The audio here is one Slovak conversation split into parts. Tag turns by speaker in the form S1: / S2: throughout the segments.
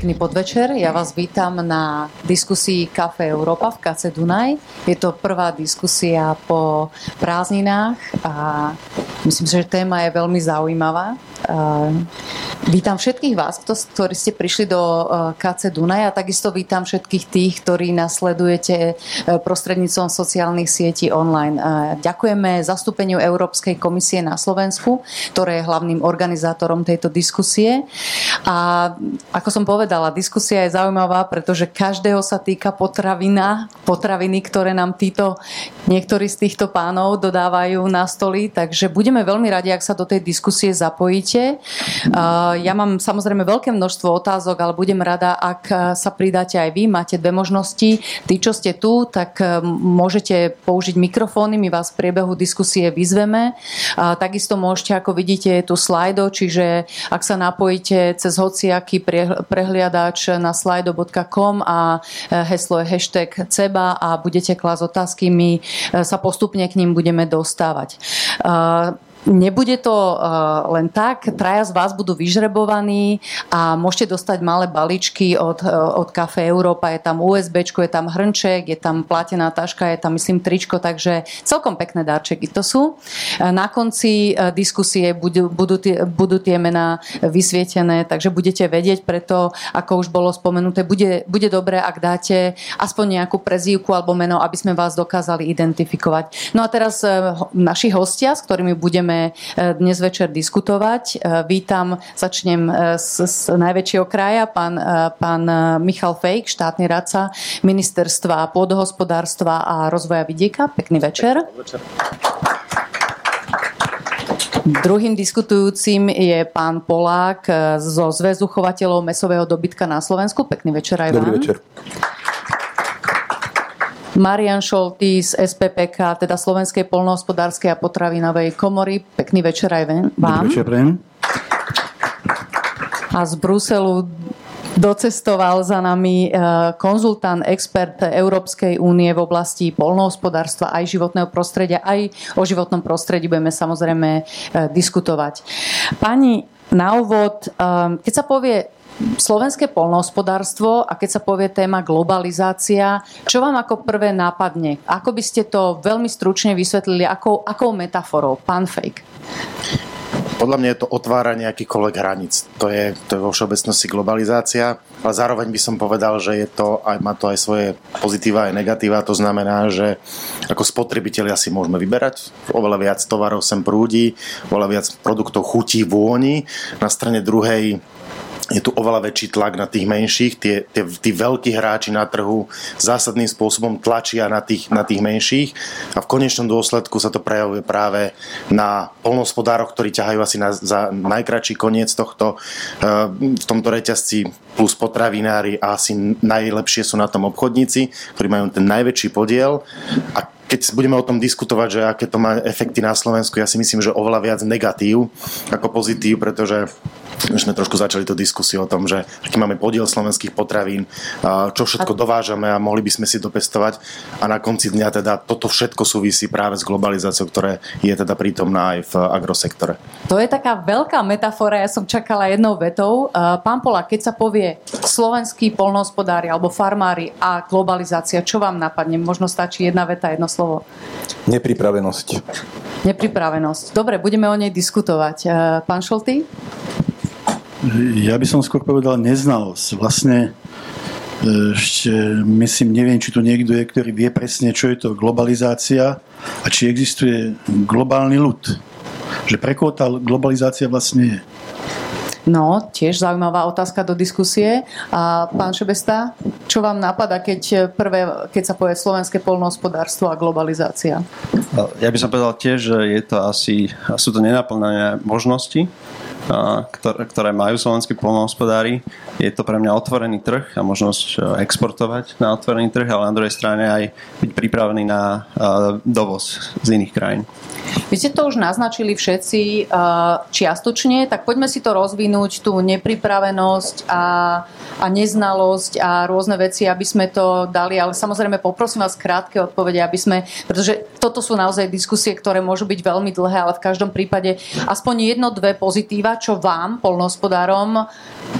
S1: Pekný podvečer. Ja vás vítam na diskusii Café Európa v Kace Dunaj. Je to prvá diskusia po prázdninách a myslím si, že téma je veľmi zaujímavá. Vítam všetkých vás, ktorí ste prišli do KC Dunaj a takisto vítam všetkých tých, ktorí nasledujete prostredníctvom sociálnych sietí online. Ďakujeme zastúpeniu Európskej komisie na Slovensku, ktoré je hlavným organizátorom tejto diskusie. A ako som povedala, diskusia je zaujímavá, pretože každého sa týka potravina, potraviny, ktoré nám títo, niektorí z týchto pánov dodávajú na stoly, takže budeme veľmi radi, ak sa do tej diskusie zapojíte. Ja mám samozrejme veľké množstvo otázok, ale budem rada, ak sa pridáte aj vy. Máte dve možnosti. Tí, čo ste tu, tak e, môžete použiť mikrofóny, my vás v priebehu diskusie vyzveme. Takisto môžete, ako vidíte, je tu slajdo, čiže ak sa napojíte cez hociaký prehliadač na slido.com a heslo je hashtag CEBA a budete klásť otázky, my sa postupne k ním budeme dostávať. Nebude to uh, len tak, traja z vás budú vyžrebovaní a môžete dostať malé balíčky od, uh, od Café Európa, je tam USB, je tam hrnček, je tam platená taška, je tam myslím tričko, takže celkom pekné darčeky to sú. Uh, na konci diskusie budú, budú, tie, budú tie mená vysvietené, takže budete vedieť, preto ako už bolo spomenuté, bude, bude dobré, ak dáte aspoň nejakú prezývku alebo meno, aby sme vás dokázali identifikovať. No a teraz naši hostia, s ktorými budeme budeme e, dnes večer diskutovať. E, vítam, začnem e, z, z najväčšieho kraja, pán, pán Michal Fejk, štátny radca ministerstva pôdohospodárstva a rozvoja vidieka. Pekný večer. Druhým diskutujúcim je pán Polák zo Zväzu chovateľov mesového dobytka na Slovensku. Pekný večer aj
S2: vám. Dobrý večer.
S1: Marian Šolty z SPPK, teda Slovenskej polnohospodárskej a potravinovej komory. Pekný večer aj vám.
S2: Dobrý večer,
S1: A z Bruselu docestoval za nami e, konzultant, expert Európskej únie v oblasti polnohospodárstva aj životného prostredia. Aj o životnom prostredí budeme samozrejme e, diskutovať. Pani, na úvod, e, keď sa povie slovenské polnohospodárstvo a keď sa povie téma globalizácia, čo vám ako prvé nápadne? Ako by ste to veľmi stručne vysvetlili, akou, akou metaforou? Pán Fejk.
S3: Podľa mňa je to otváranie akýchkoľvek hraníc. To je, to je vo všeobecnosti globalizácia, ale zároveň by som povedal, že je to, aj, má to aj svoje pozitíva aj negatíva. To znamená, že ako spotrebitelia si môžeme vyberať. Oveľa viac tovarov sem prúdi, oveľa viac produktov chutí, vôni. Na strane druhej je tu oveľa väčší tlak na tých menších, tie, tie, tí veľkí hráči na trhu zásadným spôsobom tlačia na tých, na tých menších a v konečnom dôsledku sa to prejavuje práve na polnospodároch, ktorí ťahajú asi na, za najkračší koniec tohto, eh, v tomto reťazci plus potravinári a asi najlepšie sú na tom obchodníci, ktorí majú ten najväčší podiel. A keď budeme o tom diskutovať, že aké to má efekty na Slovensku, ja si myslím, že oveľa viac negatív ako pozitív, pretože už sme trošku začali tú diskusiu o tom, že aký máme podiel slovenských potravín, čo všetko dovážame a mohli by sme si dopestovať a na konci dňa teda toto všetko súvisí práve s globalizáciou, ktoré je teda prítomná aj v agrosektore.
S1: To je taká veľká metafora, ja som čakala jednou vetou. Pán Pola, keď sa povie slovenskí polnohospodári alebo farmári a globalizácia, čo vám napadne? Možno stačí jedna veta, jedno slovo.
S2: Nepripravenosť.
S1: Nepripravenosť. Dobre, budeme o nej diskutovať. Pán Šolty?
S4: Ja by som skôr povedal neznalosť. Vlastne e, ešte myslím, neviem, či tu niekto je, ktorý vie presne, čo je to globalizácia a či existuje globálny ľud. Že pre koho tá globalizácia vlastne je.
S1: No, tiež zaujímavá otázka do diskusie. A pán Šebesta, čo vám napadá, keď, prvé, keď sa povie slovenské polnohospodárstvo a globalizácia?
S5: Ja by som povedal tiež, že je to asi, sú to nenaplné možnosti, ktoré, majú slovenskí polnohospodári. Je to pre mňa otvorený trh a možnosť e, exportovať na otvorený trh, ale na druhej strane aj byť pripravený na e, dovoz z iných krajín.
S1: Vy ste to už naznačili všetci e, čiastočne, tak poďme si to rozvinúť, tú nepripravenosť a, a neznalosť a rôzne veci, aby sme to dali, ale samozrejme poprosím vás krátke odpovede, aby sme, pretože toto sú naozaj diskusie, ktoré môžu byť veľmi dlhé, ale v každom prípade aspoň jedno, dve pozitíva, čo vám, polnohospodárom,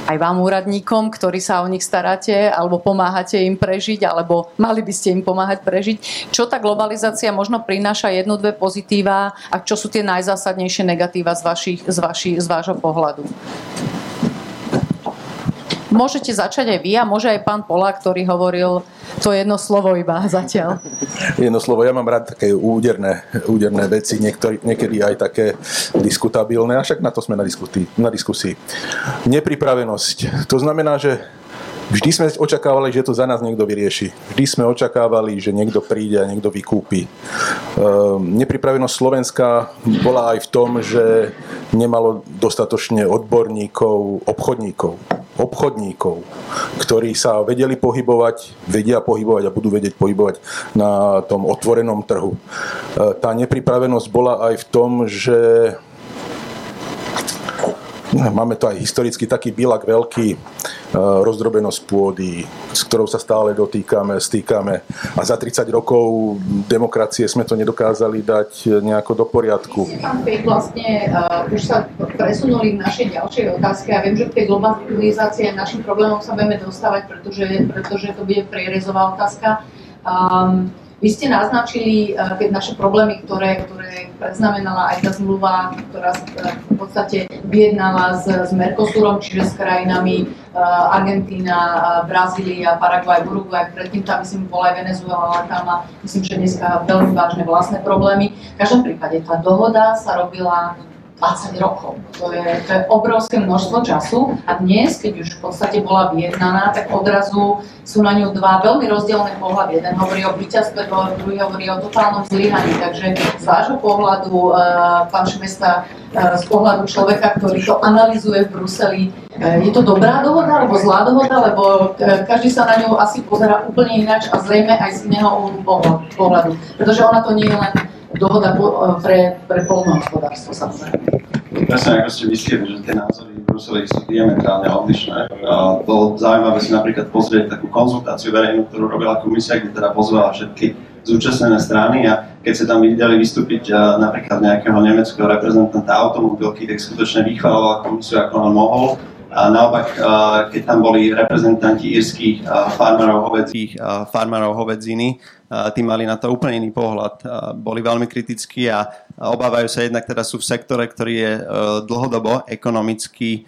S1: aj vám úradníkom, ktorí sa o nich staráte, alebo pomáhate im prežiť, alebo mali by ste im pomáhať prežiť. Čo tá globalizácia možno prináša jednu, dve pozitíva a čo sú tie najzásadnejšie negatíva z, vašich, z, vaši, z vášho pohľadu? Môžete začať aj vy a môže aj pán Pola, ktorý hovoril to jedno slovo iba zatiaľ.
S2: Jedno slovo, ja mám rád také úderné, úderné veci, niektorý, niekedy aj také diskutabilné, a však na to sme na, diskusii, na diskusii. Nepripravenosť. To znamená, že Vždy sme očakávali, že to za nás niekto vyrieši. Vždy sme očakávali, že niekto príde a niekto vykúpi. Ehm, nepripravenosť Slovenska bola aj v tom, že nemalo dostatočne odborníkov, obchodníkov. Obchodníkov, ktorí sa vedeli pohybovať, vedia pohybovať a budú vedieť pohybovať na tom otvorenom trhu. Ehm, tá nepripravenosť bola aj v tom, že Máme to aj historicky taký bilak veľký, e, rozdrobenosť pôdy, s ktorou sa stále dotýkame, stýkame. A za 30 rokov demokracie sme to nedokázali dať nejako do poriadku.
S1: Pej, vlastne uh, už sa presunuli v našej ďalšej otázke a viem, že v tej globalizácii našim problémom sa budeme dostávať, pretože, pretože to bude prierezová otázka. Um, vy ste naznačili uh, tie naše problémy, ktoré, ktoré predznamenala aj tá zmluva, ktorá v podstate vyjednala s, s Mercosurom, čiže s krajinami uh, Argentína, Brazília, Paraguay, Uruguay, predtým tam myslím bola aj Venezuela, ale tam má myslím, že dneska veľmi vážne vlastné problémy. V každom prípade tá dohoda sa robila 20 rokov. To je, to je obrovské množstvo času a dnes, keď už v podstate bola vyjednaná, tak odrazu sú na ňu dva veľmi rozdielne pohľady. Jeden hovorí o víťazstve, druhý hovorí o totálnom zlyhaní. Takže z vášho pohľadu, uh, pán Šmesta, uh, z pohľadu človeka, ktorý to analizuje v Bruseli, uh, je to dobrá dohoda alebo zlá dohoda, lebo každý sa na ňu asi pozera úplne ináč a zrejme aj z iného pohľadu. Pretože ona to nie je len dohoda pre, pre polnohospodárstvo samozrejme.
S5: Presne ako ste mysleli, že tie názory v Bruseli sú diametrálne odlišné. A bolo zaujímavé si napríklad pozrieť takú konzultáciu verejnú, ktorú robila komisia, kde teda pozvala všetky zúčastnené strany a keď sa tam videli vystúpiť napríklad nejakého nemeckého reprezentanta automobilky, tak skutočne vychvaloval komisiu, ako on mohol a naopak, keď tam boli reprezentanti írskych farmárov hovedzích, farmárov hovedziny, tí mali na to úplne iný pohľad. Boli veľmi kritickí a obávajú sa jednak teda sú v sektore, ktorý je e, dlhodobo ekonomicky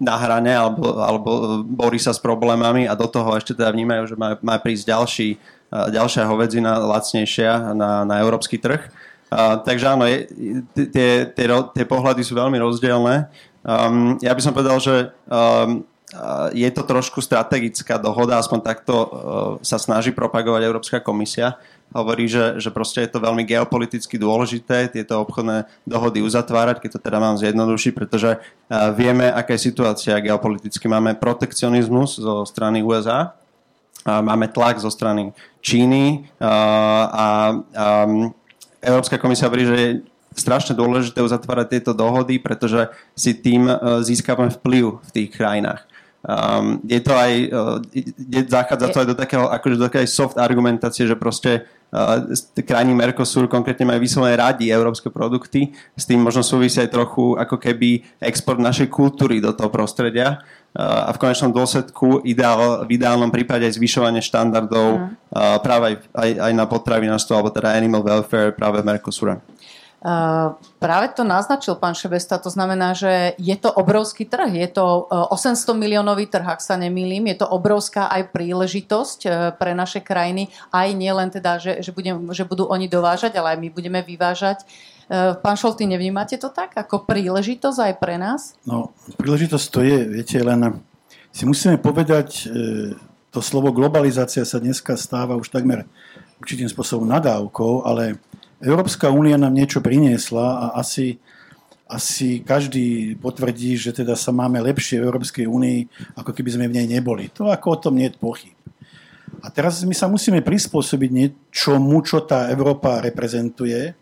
S5: na hrane alebo, alebo borí sa s problémami a do toho ešte teda vnímajú, že má, má prísť ďalší, ďalšia hovedzina lacnejšia na, na európsky trh. Takže áno, tie, pohľady sú veľmi rozdielne. Ja by som povedal, že je to trošku strategická dohoda, aspoň takto uh, sa snaží propagovať Európska komisia. Hovorí, že, že proste je to veľmi geopoliticky dôležité tieto obchodné dohody uzatvárať, keď to teda mám zjednodušiť, pretože uh, vieme, aká je situácia geopoliticky. Máme protekcionizmus zo strany USA, máme tlak zo strany Číny uh, a um, Európska komisia hovorí, že strašne dôležité uzatvárať tieto dohody, pretože si tým e, získavame vplyv v tých krajinách. Um, je to aj, uh, je, zachádza to aj do takého, akože do takej soft argumentácie, že proste uh, krajiny Mercosur konkrétne majú vyslovené radi európske produkty, s tým možno súvisí aj trochu ako keby export našej kultúry do toho prostredia uh, a v konečnom dôsledku ideál, v ideálnom prípade aj zvyšovanie štandardov mm. uh, práve aj, aj, aj na potravinárstvo alebo teda animal welfare práve.
S1: Uh, práve to naznačil pán Šebesta, to znamená, že je to obrovský trh, je to 800 uh, miliónový trh, ak sa nemýlim, je to obrovská aj príležitosť uh, pre naše krajiny, aj nielen teda, že, že, budem, že budú oni dovážať, ale aj my budeme vyvážať. Pán Šolty, nevnímate to tak ako príležitosť aj pre nás?
S4: No, príležitosť to je, viete, len si musíme povedať, to slovo globalizácia sa dneska stáva už takmer určitým spôsobom nadávkou, ale Európska únia nám niečo priniesla a asi, asi každý potvrdí, že teda sa máme lepšie v Európskej únii, ako keby sme v nej neboli. To ako o tom nie je pochyb. A teraz my sa musíme prispôsobiť niečomu, čo tá Európa reprezentuje.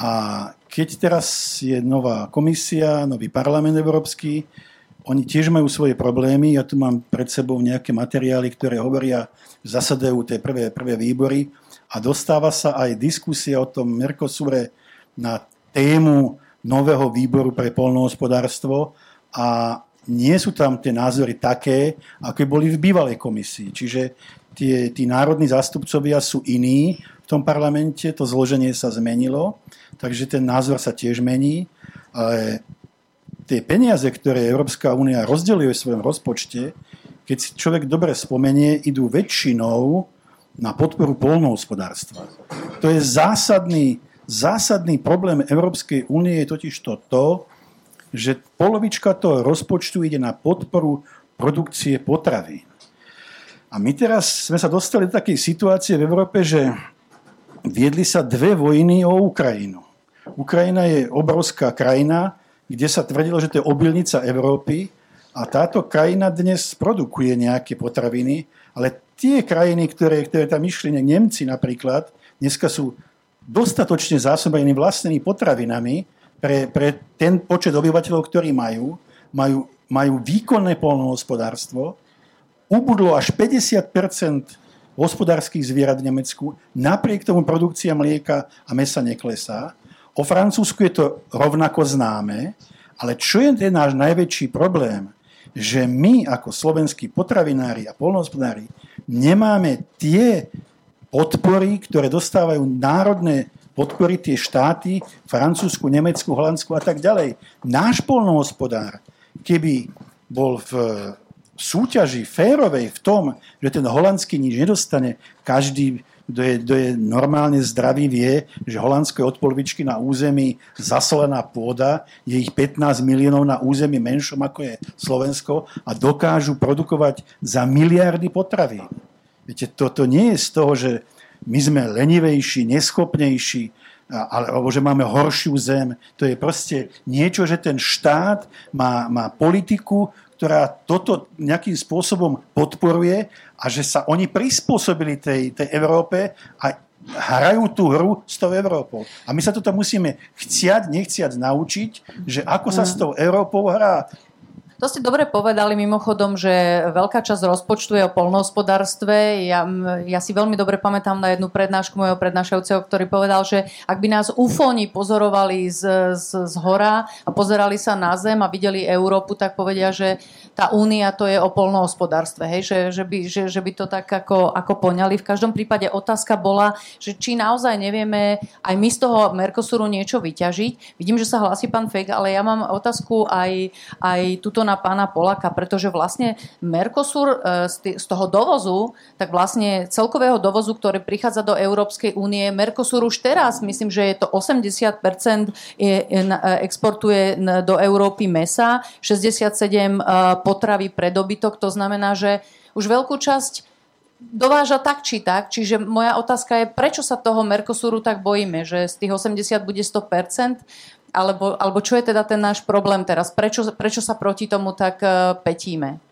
S4: A keď teraz je nová komisia, nový parlament európsky, oni tiež majú svoje problémy. Ja tu mám pred sebou nejaké materiály, ktoré hovoria, zasadajú tie prvé, prvé výbory a dostáva sa aj diskusia o tom Mercosure na tému nového výboru pre polnohospodárstvo a nie sú tam tie názory také, ako boli v bývalej komisii. Čiže tie, tí národní zástupcovia sú iní v tom parlamente, to zloženie sa zmenilo, takže ten názor sa tiež mení, ale tie peniaze, ktoré Európska únia rozdeľuje v svojom rozpočte, keď si človek dobre spomenie, idú väčšinou na podporu polnohospodárstva. To je zásadný, zásadný problém Európskej únie, je totiž to to, že polovička toho rozpočtu ide na podporu produkcie potravín. A my teraz sme sa dostali do takej situácie v Európe, že viedli sa dve vojny o Ukrajinu. Ukrajina je obrovská krajina, kde sa tvrdilo, že to je obilnica Európy a táto krajina dnes produkuje nejaké potraviny, ale tie krajiny, ktoré, ktoré tam išli, Nemci napríklad, dneska sú dostatočne zásobení vlastnými potravinami, pre, pre ten počet obyvateľov, ktorí majú, majú, majú výkonné polnohospodárstvo, ubudlo až 50% hospodárskych zvierat v Nemecku, napriek tomu produkcia mlieka a mesa neklesá. O Francúzsku je to rovnako známe, ale čo je ten náš najväčší problém? Že my ako slovenskí potravinári a polnohospodári nemáme tie podpory, ktoré dostávajú národné podporiť tie štáty, Francúzsku, Nemecku, Holandsku a tak ďalej. Náš polnohospodár, keby bol v súťaži férovej v tom, že ten holandský nič nedostane, každý, kto je, kto je normálne zdravý, vie, že Holandsko je od polovičky na území zasolená pôda, je ich 15 miliónov na území menšom ako je Slovensko a dokážu produkovať za miliardy potravín. Viete, toto nie je z toho, že my sme lenivejší, neschopnejší, alebo že máme horšiu zem. To je proste niečo, že ten štát má, má politiku, ktorá toto nejakým spôsobom podporuje a že sa oni prispôsobili tej, tej Európe a hrajú tú hru s tou Európou. A my sa toto musíme chcieť, nechciať naučiť, že ako sa s tou Európou hrá.
S1: To ste dobre povedali mimochodom, že veľká časť rozpočtu je o polnohospodárstve. Ja, ja si veľmi dobre pamätám na jednu prednášku mojho prednášajúceho, ktorý povedal, že ak by nás ufóni pozorovali z, z, z hora a pozerali sa na zem a videli Európu, tak povedia, že tá únia to je o polnohospodárstve. Hej? Že, že, by, že, že by to tak ako, ako poňali. V každom prípade otázka bola, že či naozaj nevieme aj my z toho Mercosuru niečo vyťažiť. Vidím, že sa hlasí pán Feg, ale ja mám otázku aj, aj túto na pána Polaka, pretože vlastne Mercosur e, z toho dovozu, tak vlastne celkového dovozu, ktorý prichádza do Európskej únie, Mercosur už teraz, myslím, že je to 80% je, exportuje do Európy mesa, 67 e, potravy pre dobytok, to znamená, že už veľkú časť dováža tak či tak, čiže moja otázka je, prečo sa toho Mercosuru tak bojíme, že z tých 80 bude 100%, alebo, alebo čo je teda ten náš problém teraz? Prečo, prečo sa proti tomu tak uh, petíme?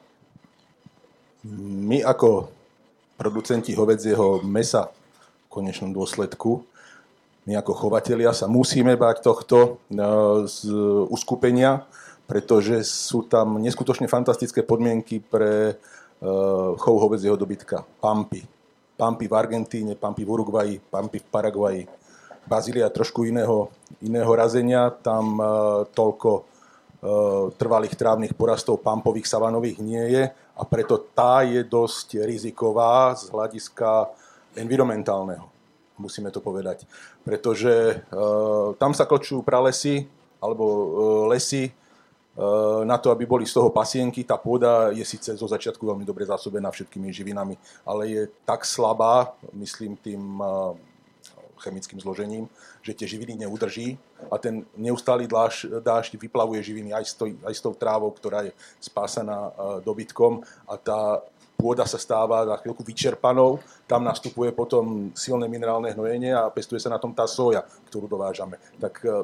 S2: My ako producenti hovedzieho mesa v konečnom dôsledku, my ako chovatelia sa musíme bať tohto uh, z uskupenia, pretože sú tam neskutočne fantastické podmienky pre uh, chov hovedzieho dobytka. Pampy. Pampy v Argentíne, pampy v Uruguayi, pampy v Paraguaji Bazília trošku iného, iného razenia, tam uh, toľko uh, trvalých trávnych porastov pampových savanových nie je a preto tá je dosť riziková z hľadiska environmentálneho, musíme to povedať. Pretože uh, tam sa kločujú pralesy alebo uh, lesy uh, na to, aby boli z toho pasienky. Tá pôda je síce zo začiatku veľmi dobre zásobená všetkými živinami, ale je tak slabá, myslím tým uh, chemickým zložením, že tie živiny neudrží a ten neustály dážď, vyplavuje živiny aj s, to, aj s tou trávou, ktorá je spásaná e, dobytkom a tá pôda sa stáva na chvíľku vyčerpanou, tam nastupuje potom silné minerálne hnojenie a pestuje sa na tom tá soja, ktorú dovážame. Tak e,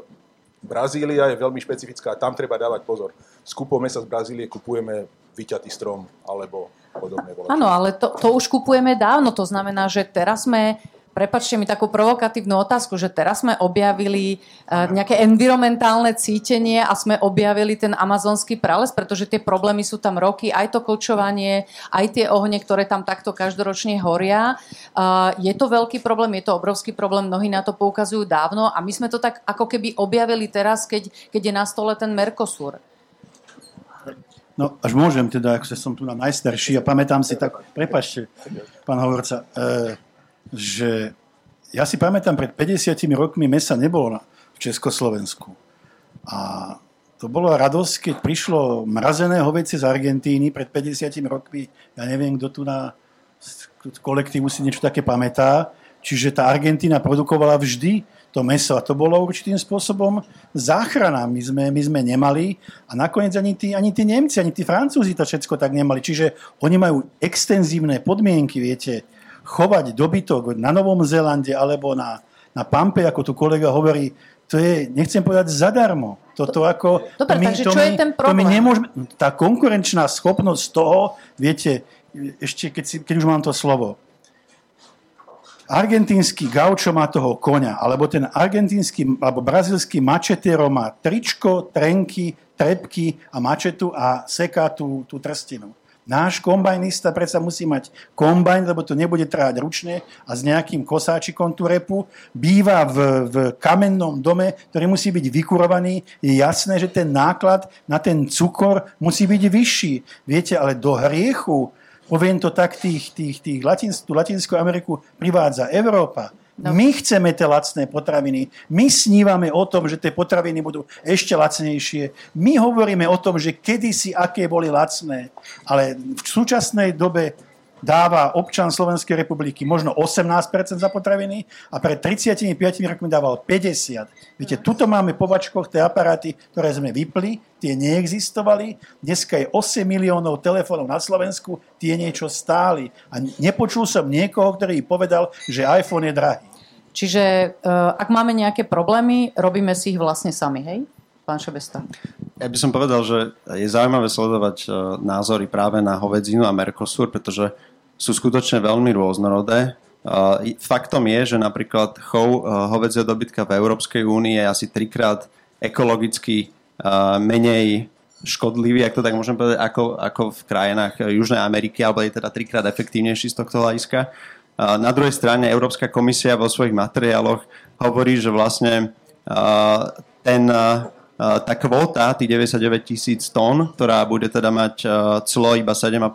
S2: Brazília je veľmi špecifická, tam treba dávať pozor. Skupujeme sa z Brazílie, kupujeme vyťatý strom alebo podobné.
S1: Áno, ale to, to už kupujeme dávno, to znamená, že teraz sme prepačte mi takú provokatívnu otázku, že teraz sme objavili uh, nejaké environmentálne cítenie a sme objavili ten amazonský prales, pretože tie problémy sú tam roky, aj to kočovanie, aj tie ohne, ktoré tam takto každoročne horia. Uh, je to veľký problém, je to obrovský problém, mnohí na to poukazujú dávno a my sme to tak ako keby objavili teraz, keď, keď je na stole ten Mercosur.
S4: No, až môžem teda, ako som tu na najstarší a pamätám si tak, prepašte, pán hovorca, e, že ja si pamätám, pred 50 rokmi mesa nebolo v Československu. A to bolo radosť, keď prišlo mrazené hovecie z Argentíny pred 50 rokmi. Ja neviem, kto tu na kolektívu si niečo také pamätá. Čiže tá Argentína produkovala vždy to meso. A to bolo určitým spôsobom záchrana. My sme, my sme nemali a nakoniec ani tí, ani tí Nemci, ani tí Francúzi to všetko tak nemali. Čiže oni majú extenzívne podmienky, viete, chovať dobytok na Novom Zélande alebo na, na Pampe, ako tu kolega hovorí, to je, nechcem povedať, zadarmo. Toto ako...
S1: Dobre, my, takže to čo my, je ten problém?
S4: To my nemôžeme, tá konkurenčná schopnosť toho, viete, ešte keď, si, keď už mám to slovo, argentínsky gaučo má toho koňa, alebo ten argentínsky alebo brazilský mačetero má tričko, trenky, trepky a mačetu a seká tú, tú trstinu. Náš kombajnista predsa musí mať kombajn, lebo to nebude trávať ručne a s nejakým kosáčikom tú repu. Býva v, v kamennom dome, ktorý musí byť vykurovaný. Je jasné, že ten náklad na ten cukor musí byť vyšší. Viete, ale do hriechu poviem to tak, tých, tých, tých Latins, tú Latinskú Ameriku privádza Európa. No. My chceme tie lacné potraviny. My snívame o tom, že tie potraviny budú ešte lacnejšie. My hovoríme o tom, že kedysi aké boli lacné. Ale v súčasnej dobe dáva občan Slovenskej republiky možno 18% za potraviny a pred 35 rokmi dával 50. Viete, tuto máme po bačkoch tie aparáty, ktoré sme vypli, tie neexistovali. Dneska je 8 miliónov telefónov na Slovensku, tie niečo stáli. A nepočul som niekoho, ktorý povedal, že iPhone je drahý.
S1: Čiže uh, ak máme nejaké problémy, robíme si ich vlastne sami, hej? Pán Šebesta.
S5: Ja by som povedal, že je zaujímavé sledovať uh, názory práve na hovedzinu a Mercosur, pretože sú skutočne veľmi rôznorodé. Faktom je, že napríklad chov hovedzieho dobytka v Európskej únii je asi trikrát ekologicky menej škodlivý, ak to tak môžem povedať, ako, ako v krajinách Južnej Ameriky, alebo je teda trikrát efektívnejší z tohto hľadiska. Na druhej strane Európska komisia vo svojich materiáloch hovorí, že vlastne ten, tá kvóta, tých 99 tisíc tón, ktorá bude teda mať clo iba 7,5%,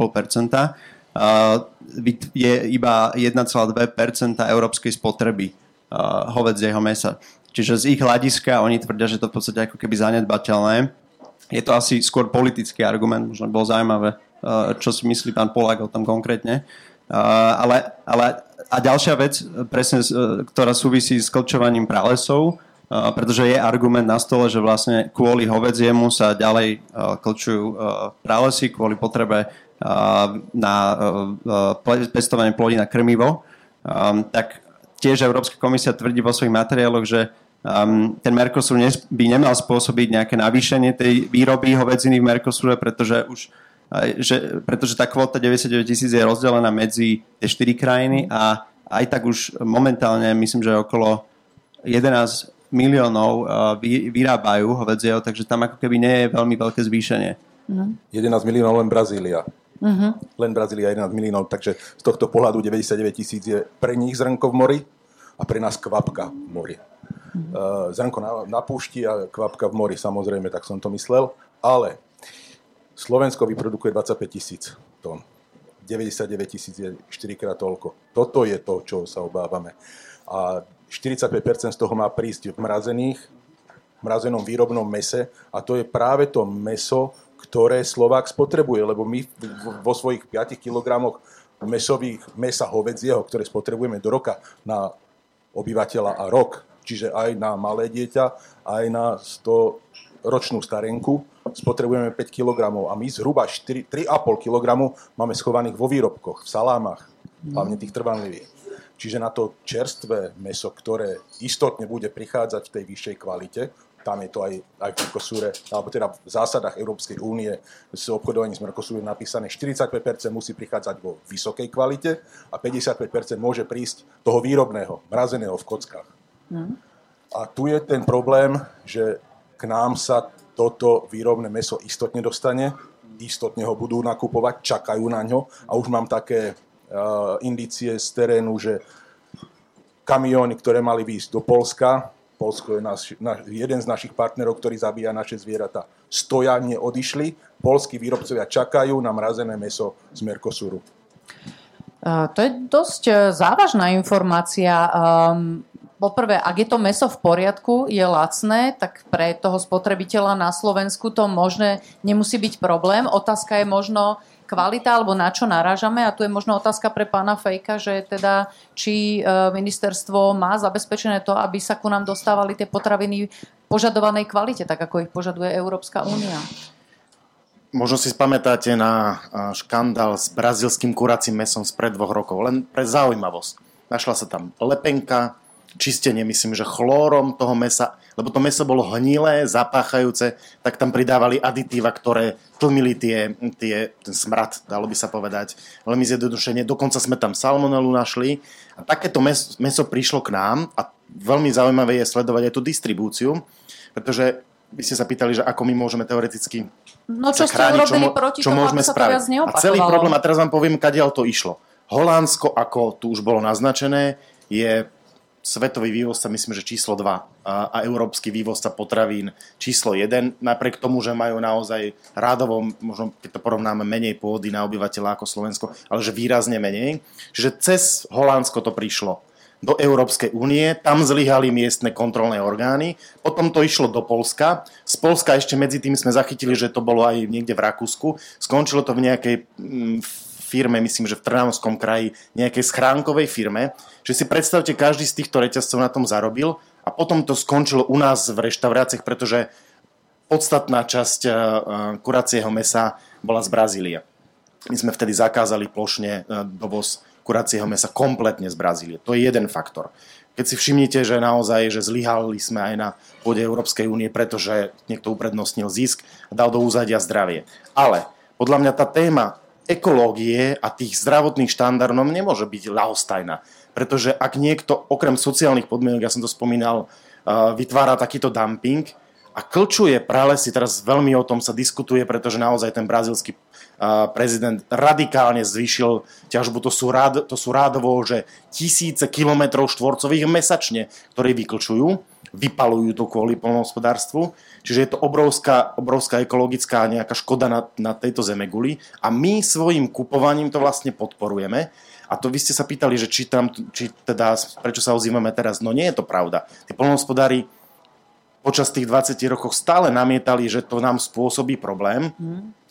S5: je iba 1,2% európskej spotreby hovedzieho mesa. Čiže z ich hľadiska oni tvrdia, že to v podstate ako keby zanedbateľné. Je to asi skôr politický argument, možno bolo zaujímavé, čo si myslí pán Polák o tom konkrétne. Ale, ale a ďalšia vec, presne, ktorá súvisí s klčovaním pralesov, pretože je argument na stole, že vlastne kvôli hovedziemu sa ďalej klčujú pralesy, kvôli potrebe na pestovanie plodí na krmivo, tak tiež Európska komisia tvrdí vo svojich materiáloch, že ten Mercosur by nemal spôsobiť nejaké navýšenie tej výroby hovedziny v Mercosure, pretože už že, pretože tá kvota 99 tisíc je rozdelená medzi tie 4 krajiny a aj tak už momentálne myslím, že okolo 11 miliónov vyrábajú hovedzieho, takže tam ako keby nie je veľmi veľké zvýšenie.
S2: 11 miliónov len Brazília. Uh-huh. Len Brazília 11 miliónov, takže z tohto pohľadu 99 tisíc je pre nich zrnko v mori a pre nás kvapka v mori. Uh-huh. Zrnko na, na púšti a kvapka v mori, samozrejme, tak som to myslel. Ale Slovensko vyprodukuje 25 tisíc tón. 99 tisíc je 4 krát toľko. Toto je to, čo sa obávame. A 45% z toho má prísť v mrazených, mrazenom výrobnom mese a to je práve to meso, ktoré Slovák spotrebuje, lebo my vo svojich 5 kg mesových mesa hovedzieho, ktoré spotrebujeme do roka na obyvateľa a rok, čiže aj na malé dieťa, aj na 100 ročnú starenku, spotrebujeme 5 kg a my zhruba 4, 3,5 kg máme schovaných vo výrobkoch, v salámach, hlavne tých trvanlivých. Čiže na to čerstvé meso, ktoré istotne bude prichádzať v tej vyššej kvalite, tam je to aj, aj v Mercosure, alebo teda v zásadách Európskej únie s obchodovaním s Mercosurom napísané, 45% musí prichádzať vo vysokej kvalite a 55% môže prísť toho výrobného, mrazeného v kockách. Mm. A tu je ten problém, že k nám sa toto výrobné meso istotne dostane, istotne ho budú nakupovať, čakajú na ňo a už mám také uh, indície z terénu, že kamióny, ktoré mali výjsť do Polska, Polsko je náš, náš, jeden z našich partnerov, ktorý zabíja naše zvieratá. Stoja, neodišli. Polskí výrobcovia čakajú na mrazené meso z Mercosuru.
S1: To je dosť e, závažná informácia. Um, poprvé, ak je to meso v poriadku, je lacné, tak pre toho spotrebiteľa na Slovensku to možné nemusí byť problém. Otázka je možno kvalita alebo na čo narážame a tu je možno otázka pre pána Fejka, že teda či e, ministerstvo má zabezpečené to, aby sa ku nám dostávali tie potraviny požadovanej kvalite, tak ako ich požaduje Európska únia.
S3: Možno si spamätáte na škandál s brazilským kuracím mesom spred dvoch rokov. Len pre zaujímavosť. Našla sa tam lepenka, čistenie, myslím, že chlórom toho mesa, lebo to meso bolo hnilé, zapáchajúce, tak tam pridávali aditíva, ktoré tlmili tie, tie, ten smrad, dalo by sa povedať. Veľmi zjednodušene, dokonca sme tam salmonelu našli. A takéto meso, meso prišlo k nám a veľmi zaujímavé je sledovať aj tú distribúciu, pretože by ste sa pýtali, že ako my môžeme teoreticky
S1: No čo ste urobili čo, proti čo tomu, môžeme sa spraviť. to
S3: A celý problém, a teraz vám poviem, kadiaľ to išlo. Holandsko, ako tu už bolo naznačené, je svetový vývozca, myslím, že číslo 2 a, a európsky vývozca potravín číslo 1, napriek tomu, že majú naozaj rádovo, možno keď to porovnáme, menej pôdy na obyvateľa ako Slovensko, ale že výrazne menej. Čiže cez Holandsko to prišlo do Európskej únie, tam zlyhali miestne kontrolné orgány, potom to išlo do Polska, z Polska ešte medzi tým sme zachytili, že to bolo aj niekde v Rakúsku, skončilo to v nejakej mm, firme, myslím, že v Trnavskom kraji, nejakej schránkovej firme, že si predstavte, každý z týchto reťazcov na tom zarobil a potom to skončilo u nás v reštauráciách, pretože podstatná časť eh, kuracieho mesa bola z Brazílie. My sme vtedy zakázali plošne eh, dovoz kuracieho mesa kompletne z Brazílie. To je jeden faktor. Keď si všimnete, že naozaj, že zlyhali sme aj na pôde Európskej únie, pretože niekto uprednostnil zisk a dal do úzadia zdravie. Ale podľa mňa tá téma ekológie a tých zdravotných štandardov nemôže byť ľahostajná. Pretože ak niekto, okrem sociálnych podmienok, ja som to spomínal, vytvára takýto dumping a klčuje pralesy, teraz veľmi o tom sa diskutuje, pretože naozaj ten brazilský prezident radikálne zvýšil ťažbu. To sú, rád, to sú rádovo, že tisíce kilometrov štvorcových mesačne, ktoré vyklčujú, vypalujú to kvôli polnohospodárstvu. Čiže je to obrovská, obrovská ekologická nejaká škoda na, na tejto zemeguli a my svojim kupovaním to vlastne podporujeme. A to vy ste sa pýtali, že či, tam, či teda, prečo sa ozývame teraz. No nie je to pravda. Tí polnohospodári počas tých 20 rokov stále namietali, že to nám spôsobí problém. Mm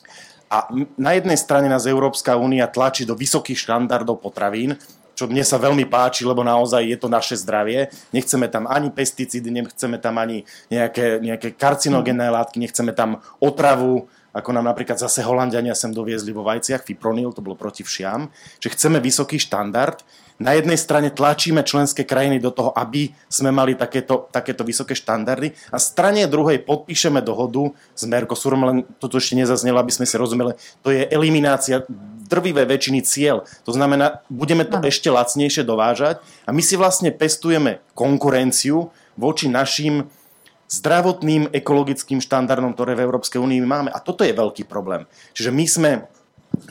S3: a na jednej strane nás Európska únia tlačí do vysokých štandardov potravín, čo mne sa veľmi páči, lebo naozaj je to naše zdravie. Nechceme tam ani pesticídy, nechceme tam ani nejaké, nejaké karcinogénne látky, nechceme tam otravu, ako nám napríklad zase Holandiania sem doviezli vo vajciach, fipronil, to bolo proti všiam. Čiže chceme vysoký štandard, na jednej strane tlačíme členské krajiny do toho, aby sme mali takéto, takéto vysoké štandardy a strane druhej podpíšeme dohodu s Mercosurom, len toto ešte nezaznelo, aby sme si rozumeli, to je eliminácia drvivé väčšiny cieľ. To znamená, budeme to ešte lacnejšie dovážať a my si vlastne pestujeme konkurenciu voči našim zdravotným ekologickým štandardom, ktoré v Európskej únii máme. A toto je veľký problém. Čiže my sme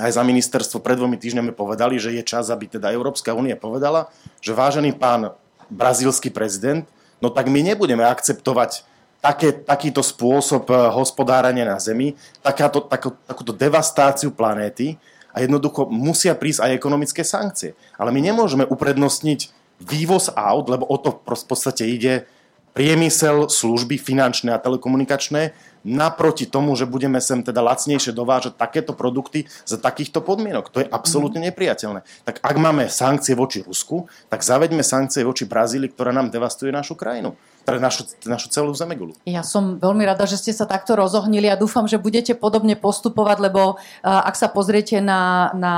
S3: aj za ministerstvo pred dvomi týždňami povedali, že je čas, aby teda Európska únia povedala, že vážený pán brazílsky prezident, no tak my nebudeme akceptovať také, takýto spôsob eh, hospodárania na Zemi, takáto, takú, takúto devastáciu planéty a jednoducho musia prísť aj ekonomické sankcie. Ale my nemôžeme uprednostniť vývoz aut, lebo o to v podstate ide priemysel, služby finančné a telekomunikačné, naproti tomu, že budeme sem teda lacnejšie dovážať takéto produkty za takýchto podmienok. To je absolútne nepriateľné. Tak ak máme sankcie voči Rusku, tak zaveďme sankcie voči Brazílii, ktorá nám devastuje našu krajinu pre našu, našu celú zemegulu.
S1: Ja som veľmi rada, že ste sa takto rozohnili a dúfam, že budete podobne postupovať, lebo ak sa pozriete na, na,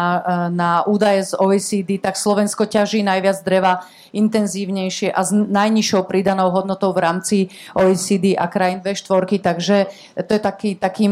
S1: na údaje z OECD, tak Slovensko ťaží najviac dreva intenzívnejšie a s najnižšou pridanou hodnotou v rámci OECD a krajín V4, takže to je taký, taký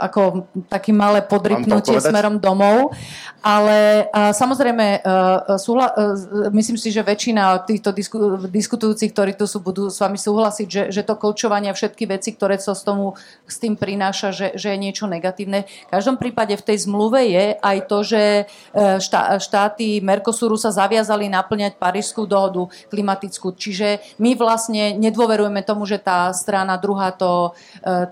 S1: ako také malé podrypnutie smerom domov. Ale a, samozrejme, uh, súhla, uh, myslím si, že väčšina týchto disku, diskutujúcich, ktorí tu sú, budú s vami súhlasiť, že, že to kolčovanie a všetky veci, ktoré sa s, tomu, s tým prináša, že, že je niečo negatívne. V každom prípade v tej zmluve je aj to, že uh, štá, štáty Mercosuru sa zaviazali naplňať Parížskú dohodu klimatickú. Čiže my vlastne nedôverujeme tomu, že tá strana druhá to,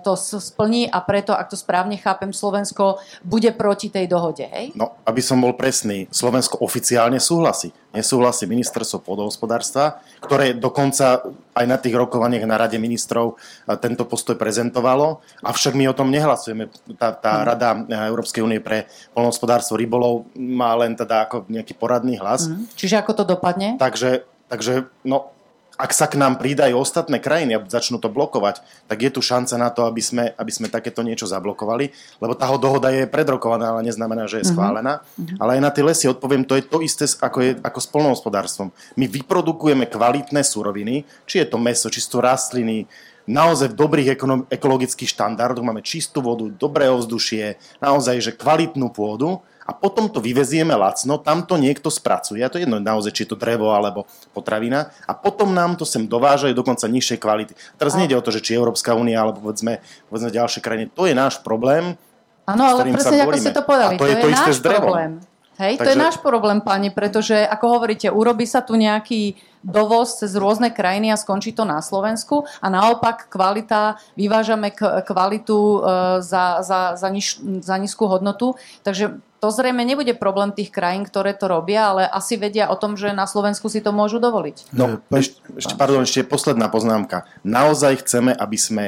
S1: to splní a preto, ak to správne chápem, Slovensko bude proti tej dohode. Hej?
S3: No, aby som bol presný, Slovensko oficiálne súhlasí. Nesúhlasí ministerstvo pôdohospodárstva, ktoré dokonca aj na tých rokovaniach na Rade ministrov tento postoj prezentovalo, avšak my o tom nehlasujeme. Tá, tá Rada eh, Európskej únie pre polnohospodárstvo rybolov má len teda ako nejaký poradný hlas.
S1: Čiže ako to dopadne?
S3: Takže, takže no, ak sa k nám pridajú ostatné krajiny a začnú to blokovať, tak je tu šanca na to, aby sme, aby sme takéto niečo zablokovali, lebo tá dohoda je predrokovaná, ale neznamená, že je schválená. Ale aj na tie lesy odpoviem, to je to isté ako, je, ako s polnohospodárstvom. My vyprodukujeme kvalitné suroviny, či je to meso, či sú to rastliny, naozaj v dobrých ekologických štandardoch, máme čistú vodu, dobré ovzdušie, naozaj, že kvalitnú pôdu a potom to vyvezieme lacno, tam to niekto spracuje, a to je jedno naozaj, či je to drevo alebo potravina, a potom nám to sem dovážajú dokonca nižšej kvality. Teraz nejde o to, že či Európska únia alebo povedzme, povedzme ďalšie krajiny, to je náš problém.
S1: Áno, ale presne ako ste to povedali,
S3: A to je to isté
S1: náš problém. Hej, to je
S3: Takže-
S1: náš problém, pani, pretože ako hovoríte, urobí sa tu nejaký dovoz cez rôzne krajiny a skončí to na Slovensku a naopak kvalita, vyvážame kvalitu e, za, za, za, niž, za nízku hodnotu, takže to zrejme nebude problém tých krajín, ktoré to robia, ale asi vedia o tom, že na Slovensku si to môžu dovoliť.
S3: No, ešte, ešte, pardon, ešte posledná poznámka. Naozaj chceme, aby sme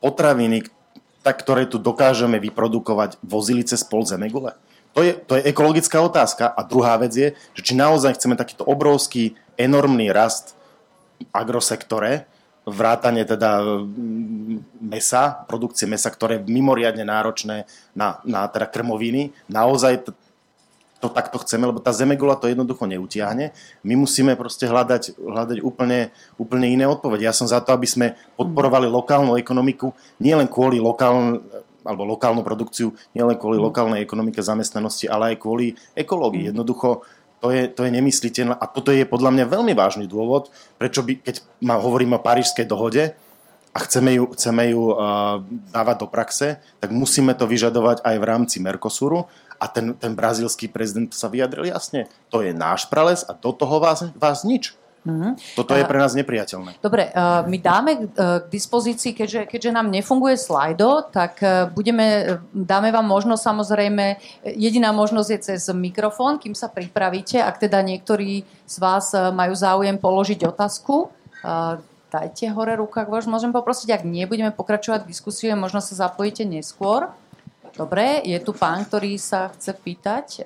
S3: potraviny, tak, ktoré tu dokážeme vyprodukovať, vozili cez pol zemegule? To je, to je ekologická otázka. A druhá vec je, že či naozaj chceme takýto obrovský, enormný rast v agrosektore, vrátanie teda mesa, produkcie mesa, ktoré je mimoriadne náročné na, na teda krmoviny. Naozaj to takto chceme, lebo tá zemegula to jednoducho neutiahne. My musíme proste hľadať, hľadať úplne, úplne iné odpovede. Ja som za to, aby sme podporovali lokálnu ekonomiku, nielen kvôli lokálnu, alebo lokálnu produkciu, nielen kvôli lokálnej ekonomike zamestnanosti, ale aj kvôli ekológii. Jednoducho to je, to je nemysliteľné a toto je podľa mňa veľmi vážny dôvod, prečo by, keď ma, hovoríme o Parížskej dohode, a chceme ju, chceme ju uh, dávať do praxe, tak musíme to vyžadovať aj v rámci Mercosuru. A ten, ten brazílsky prezident sa vyjadril jasne. To je náš prales a do toho vás, vás nič. Mm-hmm. Toto je
S1: A-
S3: pre nás nepriateľné.
S1: Dobre, uh, my dáme uh, k dispozícii, keďže, keďže nám nefunguje slajdo, tak budeme, dáme vám možnosť samozrejme, jediná možnosť je cez mikrofón, kým sa pripravíte. Ak teda niektorí z vás majú záujem položiť otázku, dajte hore ruku, ak vás môžem poprosiť. Ak nie, budeme pokračovať diskusiu, možno sa zapojíte neskôr. Dobre, je tu pán, ktorý sa chce pýtať.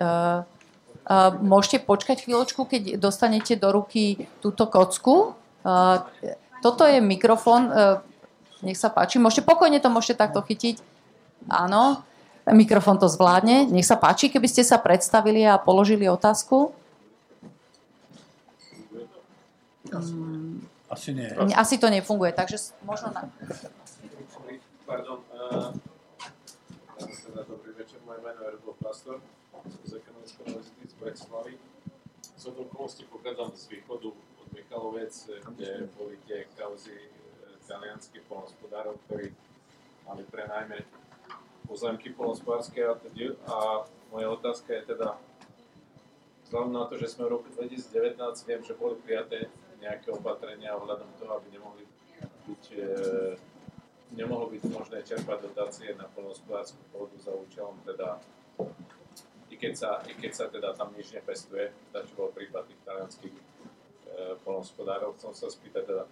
S1: Uh, môžete počkať chvíľočku, keď dostanete do ruky túto kocku. Uh, toto je mikrofón, uh, nech sa páči. Môžete pokojne to môžete takto chytiť. Áno, mikrofón to zvládne. Nech sa páči, keby ste sa predstavili a položili otázku.
S4: Asi nie.
S1: Asi to nefunguje, takže možno na...
S6: Pardon, uh, dobrý večer, moje meno je Rudolf Pastor z Bratislavy. Som do okolností pochádzam z východu od Michalovec, kde boli tie kauzy e, talianských polnospodárov, ktorí mali prenajme pozemky polnospodárske a, tedy- a moja otázka je teda, vzhľadom na to, že sme v roku 2019, viem, že boli prijaté nejaké opatrenia ohľadom toho, aby nemohli byť e, nemohlo byť možné čerpať dotácie na polnospodárskú pôdu za účelom teda keď sa, i keď sa teda tam nič nepestuje, teda čo bol prípad tých talianských e, polnospodárov, chcem sa spýtať teda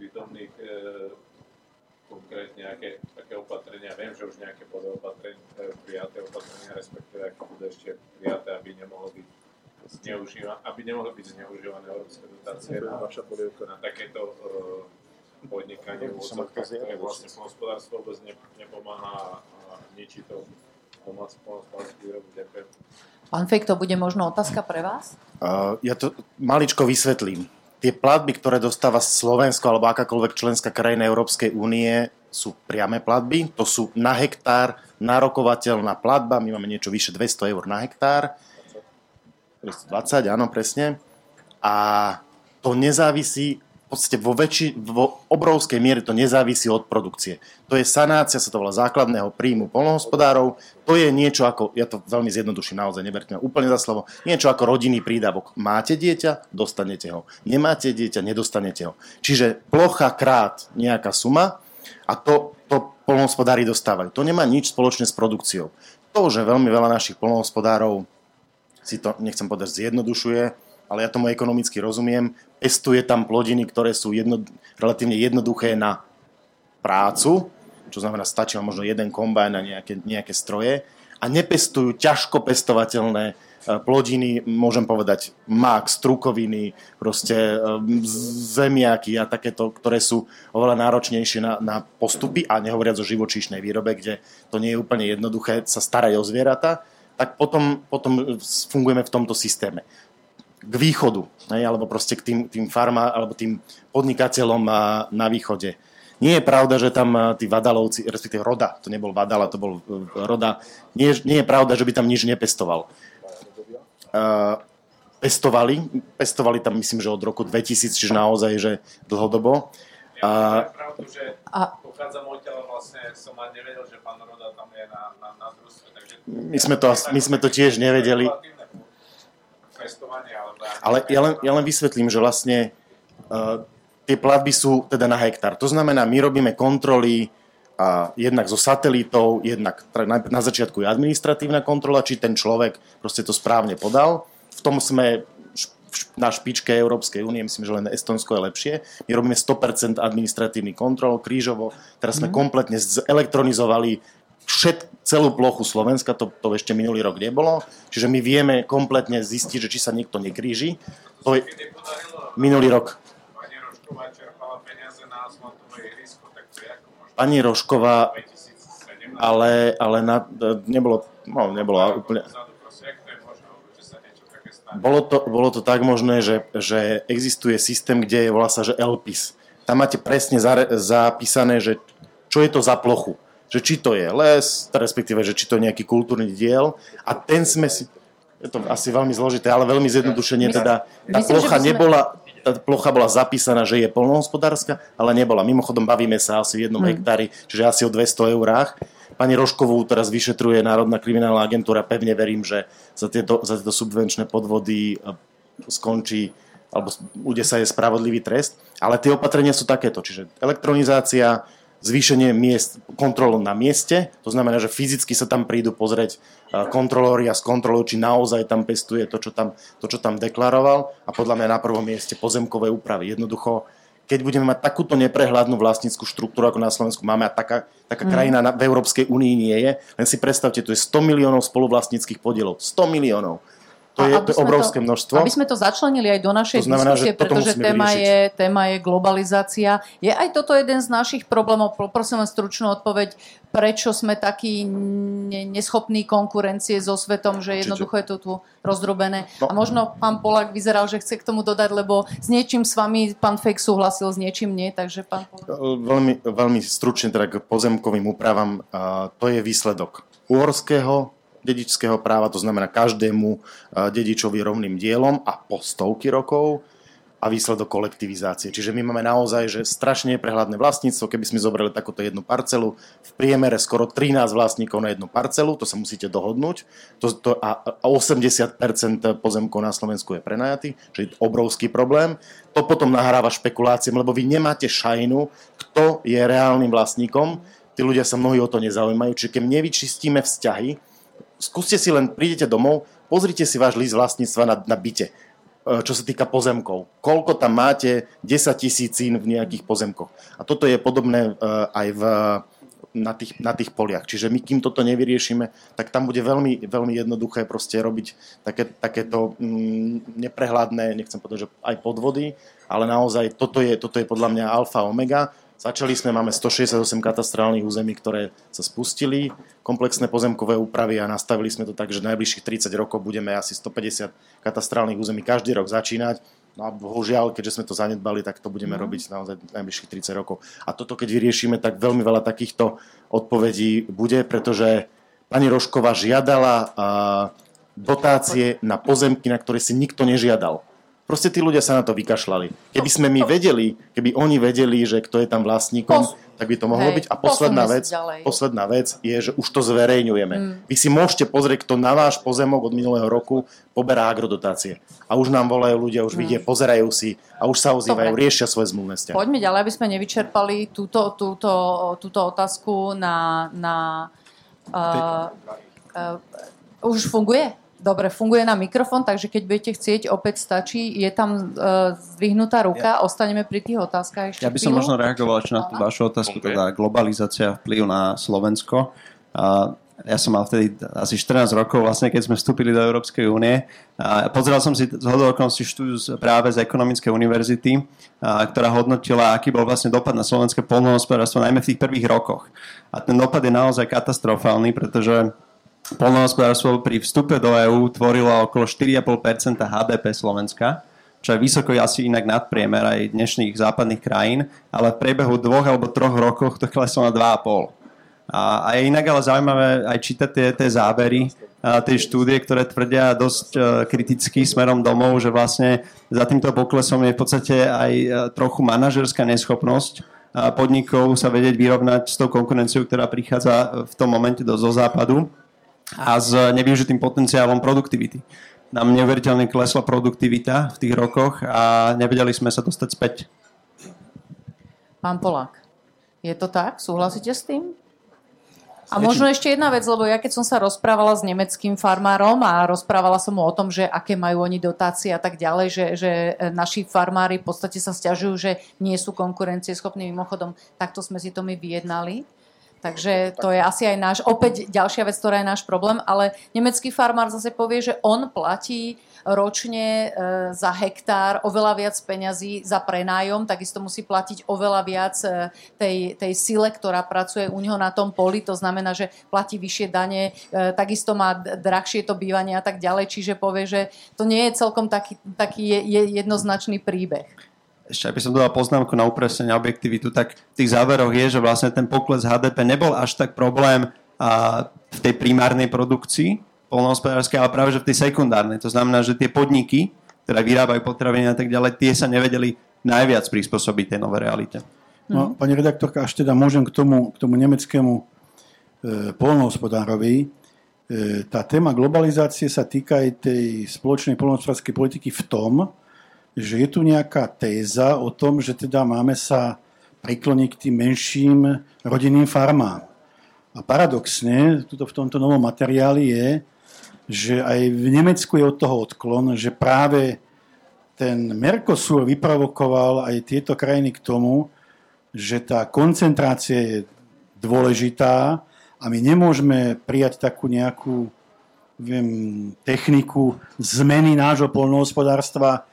S6: prítomných e, konkrétne aké, aké opatrenia, viem, že už nejaké podopatrenia, e, prijaté opatrenia, respektíve aké budú ešte prijaté, aby nemohlo byť zneužívané, aby nemohli byť zneužívané európske dotácie na, na takéto e, podnikanie v úvodzovkách, ktoré vlastne hospodárstvo vôbec ne, nepomáha a ničí to
S1: Pán Fek, to bude možno otázka pre vás?
S3: Uh, ja to maličko vysvetlím. Tie platby, ktoré dostáva Slovensko alebo akákoľvek členská krajina Európskej únie, sú priame platby, to sú na hektár nárokovateľná platba, my máme niečo vyše 200 eur na hektár, 220, áno, presne. A to nezávisí podstate vo, väčši, vo obrovskej miere to nezávisí od produkcie. To je sanácia, sa to volá základného príjmu polnohospodárov. To je niečo ako, ja to veľmi zjednoduším naozaj, neberte ma úplne za slovo, niečo ako rodinný prídavok. Máte dieťa, dostanete ho. Nemáte dieťa, nedostanete ho. Čiže plocha krát nejaká suma a to, to polnohospodári dostávajú. To nemá nič spoločné s produkciou. To, že veľmi veľa našich polnohospodárov si to, nechcem povedať, zjednodušuje, ale ja tomu ekonomicky rozumiem, pestuje tam plodiny, ktoré sú jedno, relatívne jednoduché na prácu, čo znamená, stačí možno jeden kombajn a nejaké, nejaké stroje. A nepestujú ťažko pestovateľné e, plodiny, môžem povedať mak, strukoviny, proste e, zemiaky a takéto, ktoré sú oveľa náročnejšie na, na postupy a nehovoriac o živočíšnej výrobe, kde to nie je úplne jednoduché sa starať o zvieratá, tak potom, potom fungujeme v tomto systéme k východu, ne, alebo proste k tým, tým farma, alebo tým podnikateľom na východe. Nie je pravda, že tam tí Vadalovci, respektíve Roda, to nebol Vadala, to bol e, Roda, nie, nie je pravda, že by tam nič nepestoval. Uh, pestovali, pestovali tam myslím, že od roku 2000, čiže naozaj, že dlhodobo.
S6: Uh, pravdu, že a... pochádzam odtiaľ, vlastne som ani nevedel, že pán Roda tam je na, na, na družstve. Takže...
S3: My sme to, my sme to tiež nevedeli. Ale ja len, ja len vysvetlím, že vlastne uh, tie platby sú teda na hektár. To znamená, my robíme kontroly a jednak zo satelitov, jednak na, začiatku je administratívna kontrola, či ten človek proste to správne podal. V tom sme na špičke Európskej únie, myslím, že len Estonsko je lepšie. My robíme 100% administratívny kontrol, krížovo. Teraz sme mm. kompletne zelektronizovali všet, celú plochu Slovenska, to, to ešte minulý rok nebolo, čiže my vieme kompletne zistiť, že či sa niekto nekríži. To je minulý rok. Pani Rošková, ale, ale na, nebolo, no, nebolo úplne... Bolo to, bolo to tak možné, že, že existuje systém, kde je, volá sa, že LPIS. Tam máte presne zapísané, že čo je to za plochu že či to je les, respektíve, že či to je nejaký kultúrny diel a ten sme si, je to asi veľmi zložité, ale veľmi zjednodušenie, teda tá plocha nebola, tá plocha bola zapísaná, že je polnohospodárska, ale nebola. Mimochodom bavíme sa asi v jednom hmm. hektári, čiže asi o 200 eurách. Pani Roškovú teraz vyšetruje Národná kriminálna agentúra. Pevne verím, že za tieto, za tieto subvenčné podvody e, skončí alebo bude sa je spravodlivý trest. Ale tie opatrenia sú takéto, čiže elektronizácia, zvýšenie miest, kontrolu na mieste, to znamená, že fyzicky sa tam prídu pozrieť kontrolóri a skontrolujú, či naozaj tam pestuje to čo tam, to, čo tam deklaroval a podľa mňa na prvom mieste pozemkové úpravy. Jednoducho, keď budeme mať takúto neprehľadnú vlastníckú štruktúru, ako na Slovensku máme, a taká, taká mm. krajina na, v Európskej únii nie je, len si predstavte, tu je 100 miliónov spoluvlastníckých podielov. 100 miliónov. To je, to obrovské
S1: to,
S3: množstvo.
S1: Aby sme to začlenili aj do našej to znamená, diskusie, pretože téma je, téma je globalizácia. Je aj toto jeden z našich problémov, prosím len stručnú odpoveď, prečo sme takí neschopní konkurencie so svetom, že jednoducho je to tu rozdrobené. No. A možno pán Polák vyzeral, že chce k tomu dodať, lebo s niečím s vami pán Fejk súhlasil, s niečím nie, takže pán Polák.
S3: Veľmi, veľmi stručne teda k pozemkovým úpravám. To je výsledok uhorského dedičského práva, to znamená každému dedičovi rovným dielom a po stovky rokov a výsledok kolektivizácie. Čiže my máme naozaj že strašne neprehľadné vlastníctvo. Keby sme zobrali takúto jednu parcelu, v priemere skoro 13 vlastníkov na jednu parcelu, to sa musíte dohodnúť. To, to, a, a 80% pozemkov na Slovensku je prenajatý, čo je obrovský problém. To potom nahráva špekuláciám, lebo vy nemáte šajnu, kto je reálnym vlastníkom. Tí ľudia sa mnohí o to nezaujímajú. Čiže keď nevyčistíme vzťahy, skúste si len, prídete domov, pozrite si váš list vlastníctva na, na byte, e, čo sa týka pozemkov. Koľko tam máte 10 tisícín v nejakých pozemkoch. A toto je podobné e, aj v, na, tých, na tých poliach. Čiže my, kým toto nevyriešime, tak tam bude veľmi, veľmi jednoduché proste robiť také, takéto mm, neprehľadné, nechcem povedať, že aj podvody, ale naozaj toto je, toto je podľa mňa alfa omega Začali sme, máme 168 katastrálnych území, ktoré sa spustili, komplexné pozemkové úpravy a nastavili sme to tak, že najbližších 30 rokov budeme asi 150 katastrálnych území každý rok začínať. No a bohužiaľ, keďže sme to zanedbali, tak to budeme no. robiť naozaj najbližších 30 rokov. A toto, keď vyriešime, tak veľmi veľa takýchto odpovedí bude, pretože pani Rošková žiadala dotácie na pozemky, na ktoré si nikto nežiadal. Proste tí ľudia sa na to vykašľali. Keby sme my vedeli, keby oni vedeli, že kto je tam vlastníkom, Pos- tak by to mohlo Hej, byť. A posledná vec, posledná vec je, že už to zverejňujeme. Mm. Vy si môžete pozrieť, kto na váš pozemok od minulého roku poberá agrodotácie. A už nám volajú ľudia, už mm. vidia, pozerajú si a už sa ozývajú, Dobre. riešia svoje zmluvné vzťahy.
S1: Poďme ďalej, aby sme nevyčerpali túto, túto, túto otázku na... na uh, uh, už funguje? Dobre, funguje na mikrofón, takže keď budete chcieť, opäť stačí. Je tam uh, zdvihnutá ruka, ja. ostaneme pri tých otázkach ešte
S5: Ja by som chvíľu. možno reagoval na tú vašu otázku, teda globalizácia vplyv na Slovensko. Uh, ja som mal vtedy asi 14 rokov, vlastne keď sme vstúpili do Európskej únie. A pozeral som si z okolností štúdiu práve z Ekonomickej univerzity, a, ktorá hodnotila, aký bol vlastne dopad na slovenské polnohospodárstvo, najmä v tých prvých rokoch. A ten dopad je naozaj katastrofálny, pretože Polnohospodárstvo pri vstupe do EÚ tvorilo okolo 4,5% HDP Slovenska, čo je vysoko asi inak nadpriemer aj dnešných západných krajín, ale v priebehu dvoch alebo troch rokoch to kleslo na 2,5%. A, a je inak ale zaujímavé aj čítať tie, tie zábery, a tie štúdie, ktoré tvrdia dosť uh, kriticky smerom domov, že vlastne za týmto poklesom je v podstate aj uh, trochu manažerská neschopnosť podnikov sa vedieť vyrovnať s tou konkurenciou, ktorá prichádza v tom momente do, zo západu a s nevyužitým potenciálom produktivity. Nám neuveriteľne klesla produktivita v tých rokoch a nevedeli sme sa dostať späť.
S1: Pán Polák, je to tak? Súhlasíte s tým? A možno ešte jedna vec, lebo ja keď som sa rozprávala s nemeckým farmárom a rozprávala som mu o tom, že aké majú oni dotácie a tak ďalej, že, že naši farmári v podstate sa stiažujú, že nie sú konkurencieschopní mimochodom, takto sme si to my vyjednali Takže to je asi aj náš, opäť ďalšia vec, ktorá je náš problém, ale nemecký farmár zase povie, že on platí ročne e, za hektár oveľa viac peňazí za prenájom, takisto musí platiť oveľa viac e, tej, tej sile, ktorá pracuje u neho na tom poli, to znamená, že platí vyššie dane, e, takisto má drahšie to bývanie a tak ďalej, čiže povie, že to nie je celkom taký, taký jednoznačný príbeh
S5: ešte aby som dodal poznámku na upresnenie objektivitu, tak v tých záveroch je, že vlastne ten pokles HDP nebol až tak problém a, v tej primárnej produkcii polnohospodárskej, ale práve že v tej sekundárnej. To znamená, že tie podniky, ktoré vyrábajú potraviny a tak ďalej, tie sa nevedeli najviac prispôsobiť tej novej realite.
S4: No, pani redaktorka, až teda môžem k tomu, k tomu nemeckému e, polnohospodárovi. E, tá téma globalizácie sa týka aj tej spoločnej polnohospodárskej politiky v tom, že je tu nejaká téza o tom, že teda máme sa prikloniť k tým menším rodinným farmám. A paradoxne, tuto v tomto novom materiáli je, že aj v Nemecku je od toho odklon, že práve ten Mercosur vyprovokoval aj tieto krajiny k tomu, že tá koncentrácia je dôležitá a my nemôžeme prijať takú nejakú viem, techniku zmeny nášho polnohospodárstva,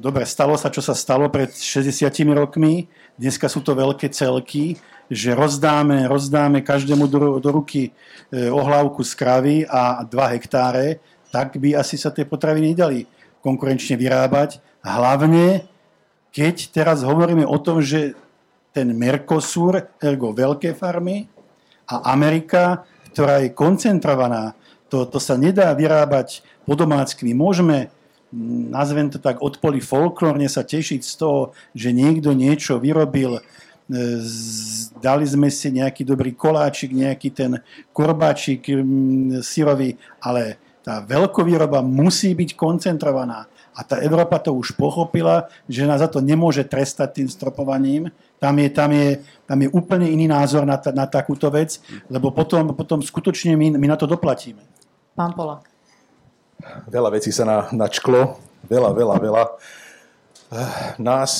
S4: dobre, stalo sa, čo sa stalo pred 60 rokmi, dneska sú to veľké celky, že rozdáme, rozdáme každému do, do ruky e, ohlávku z kravy a 2 hektáre, tak by asi sa tie potraviny nedali konkurenčne vyrábať. Hlavne, keď teraz hovoríme o tom, že ten Mercosur, ergo veľké farmy, a Amerika, ktorá je koncentrovaná, to, to sa nedá vyrábať po domácky. Môžeme nazvem to tak, odpoli folklórne sa tešiť z toho, že niekto niečo vyrobil, e, dali sme si nejaký dobrý koláčik, nejaký ten korbáčik syrový, ale tá veľkovýroba musí byť koncentrovaná. A tá Európa to už pochopila, že nás za to nemôže trestať tým stropovaním. Tam je, tam je, tam je úplne iný názor na, ta, na takúto vec, lebo potom, potom skutočne my, my na to doplatíme.
S1: Pán Polak.
S2: Veľa vecí sa na, načklo, veľa, veľa, veľa. Nás,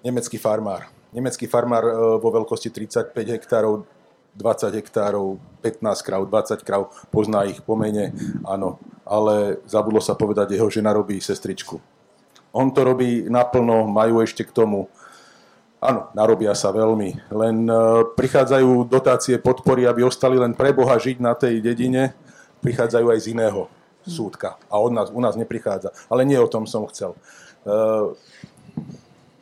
S2: nemecký farmár, nemecký farmár e, vo veľkosti 35 hektárov, 20 hektárov, 15 krav, 20 krav, pozná ich po mene, áno, ale zabudlo sa povedať, jeho žena robí sestričku. On to robí naplno, majú ešte k tomu Áno, narobia sa veľmi. Len uh, prichádzajú dotácie, podpory, aby ostali len pre Boha žiť na tej dedine prichádzajú aj z iného. súdka. A od nás, u nás neprichádza. Ale nie o tom som chcel. Uh,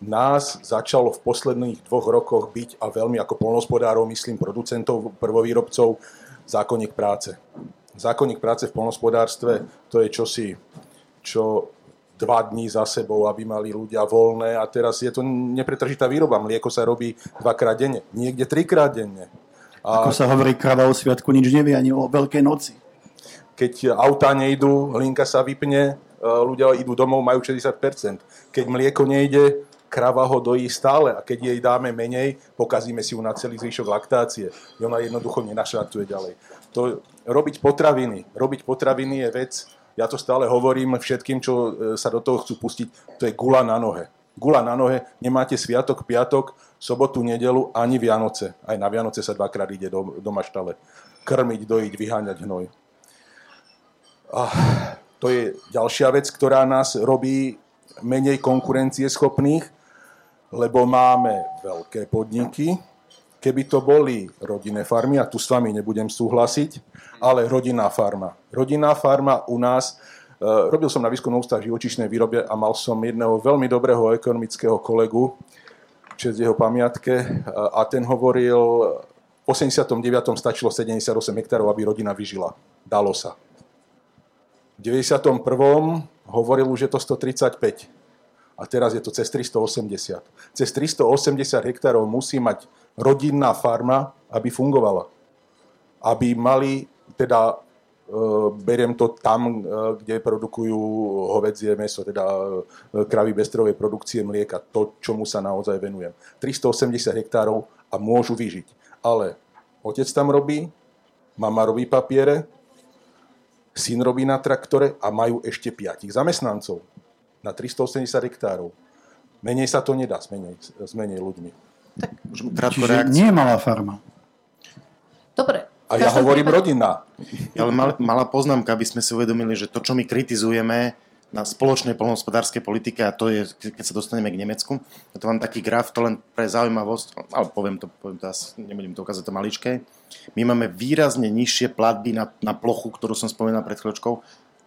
S2: nás začalo v posledných dvoch rokoch byť, a veľmi ako polnospodárov, myslím, producentov, prvovýrobcov, zákonník práce. Zákonník práce v polnospodárstve to je čosi, čo dva dní za sebou, aby mali ľudia voľné a teraz je to nepretržitá výroba. Mlieko sa robí dvakrát denne, niekde trikrát denne.
S4: A Ako sa hovorí, krava o sviatku nič nevie ani o Veľkej noci.
S2: Keď autá nejdú, linka sa vypne, e, ľudia idú domov, majú 60%. Keď mlieko nejde, krava ho dojí stále a keď jej dáme menej, pokazíme si ju na celý zvyšok laktácie. Ona jednoducho nenašracuje ďalej. To, robiť potraviny, robiť potraviny je vec, ja to stále hovorím všetkým, čo e, sa do toho chcú pustiť, to je gula na nohe. Gula na nohe, nemáte sviatok, piatok, sobotu, nedelu, ani Vianoce. Aj na Vianoce sa dvakrát ide do, do maštale. Krmiť, dojiť, vyháňať hnoj. To je ďalšia vec, ktorá nás robí menej konkurencieschopných, lebo máme veľké podniky. Keby to boli rodinné farmy, a tu s vami nebudem súhlasiť, ale rodinná farma. Rodinná farma u nás, e, robil som na výskumnom ústav živočišnej výrobe a mal som jedného veľmi dobrého ekonomického kolegu, čest jeho pamiatke, a ten hovoril, v 89. stačilo 78 hektárov, aby rodina vyžila. Dalo sa. V 91. hovoril už, že to 135 a teraz je to cez 380. Cez 380 hektárov musí mať rodinná farma, aby fungovala. Aby mali, teda e, beriem to tam, e, kde produkujú hovedzie meso, teda e, kravy bestrovej produkcie mlieka, to, čomu sa naozaj venujem. 380 hektárov a môžu vyžiť. Ale otec tam robí, mama robí papiere, syn robí na traktore a majú ešte piatich zamestnancov na 380 hektárov. Menej sa to nedá s menej, s menej ľuďmi.
S4: Tak, Čiže reakciu. nie je malá farma.
S1: Dobre.
S2: A ja hovorím prípade... rodina.
S3: Ale mal, malá poznámka, aby sme si uvedomili, že to, čo my kritizujeme na spoločnej polnohospodárskej politike, a to je, keď sa dostaneme k Nemecku, ja to mám taký graf, to len pre zaujímavosť, ale poviem to, poviem to asi, nebudem to ukázať to maličké. My máme výrazne nižšie platby na, na plochu, ktorú som spomínal pred chvíľočkou,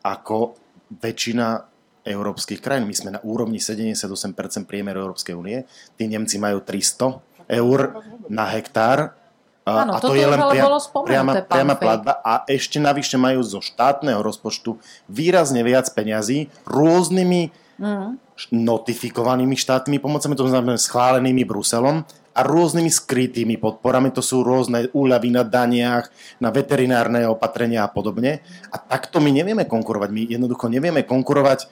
S3: ako väčšina európskych krajín. My sme na úrovni 78% priemeru Európskej únie. Tí Nemci majú 300 eur na hektár.
S1: Áno, a to je len pria, priama,
S3: priama platba a ešte navyše majú zo štátneho rozpočtu výrazne viac peňazí rôznymi mm. notifikovanými štátnymi pomocami, to znamená schválenými Bruselom a rôznymi skrytými podporami, to sú rôzne úľavy na daniach, na veterinárne opatrenia a podobne. A takto my nevieme konkurovať. My jednoducho nevieme konkurovať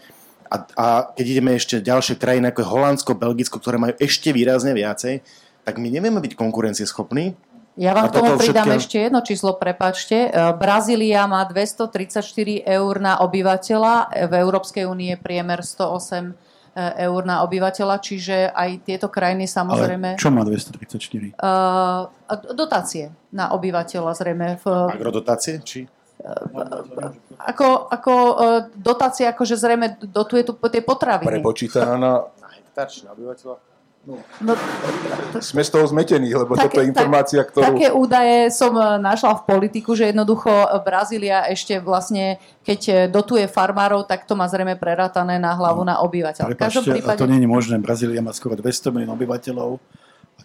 S3: a, a keď ideme ešte ďalšie krajiny, ako je Holandsko, Belgicko, ktoré majú ešte výrazne viacej, tak my nevieme byť konkurencieschopní.
S1: Ja vám k tomu pridám všetkým... ešte jedno číslo, prepačte. E, Brazília má 234 eur na obyvateľa, v Európskej únie priemer 108 e, eur na obyvateľa, čiže aj tieto krajiny samozrejme...
S4: Ale čo má 234?
S1: Uh, dotácie na obyvateľa zrejme. V...
S3: Agrodotácie? Či?
S1: ako, ako e, dotácia, akože zrejme dotuje tu tie potraviny.
S2: Prepočítaná na...
S3: Hektár na obyvateľa?
S2: No. No, Sme z toho zmetení, lebo také, toto je informácia, ktorú...
S1: Také údaje som e, našla v politiku, že jednoducho Brazília ešte vlastne, keď e, dotuje farmárov, tak to má zrejme prerátané na hlavu no. na obyvateľa.
S4: Prepačte, prípade... to nie je možné. Brazília má skoro 200 milión obyvateľov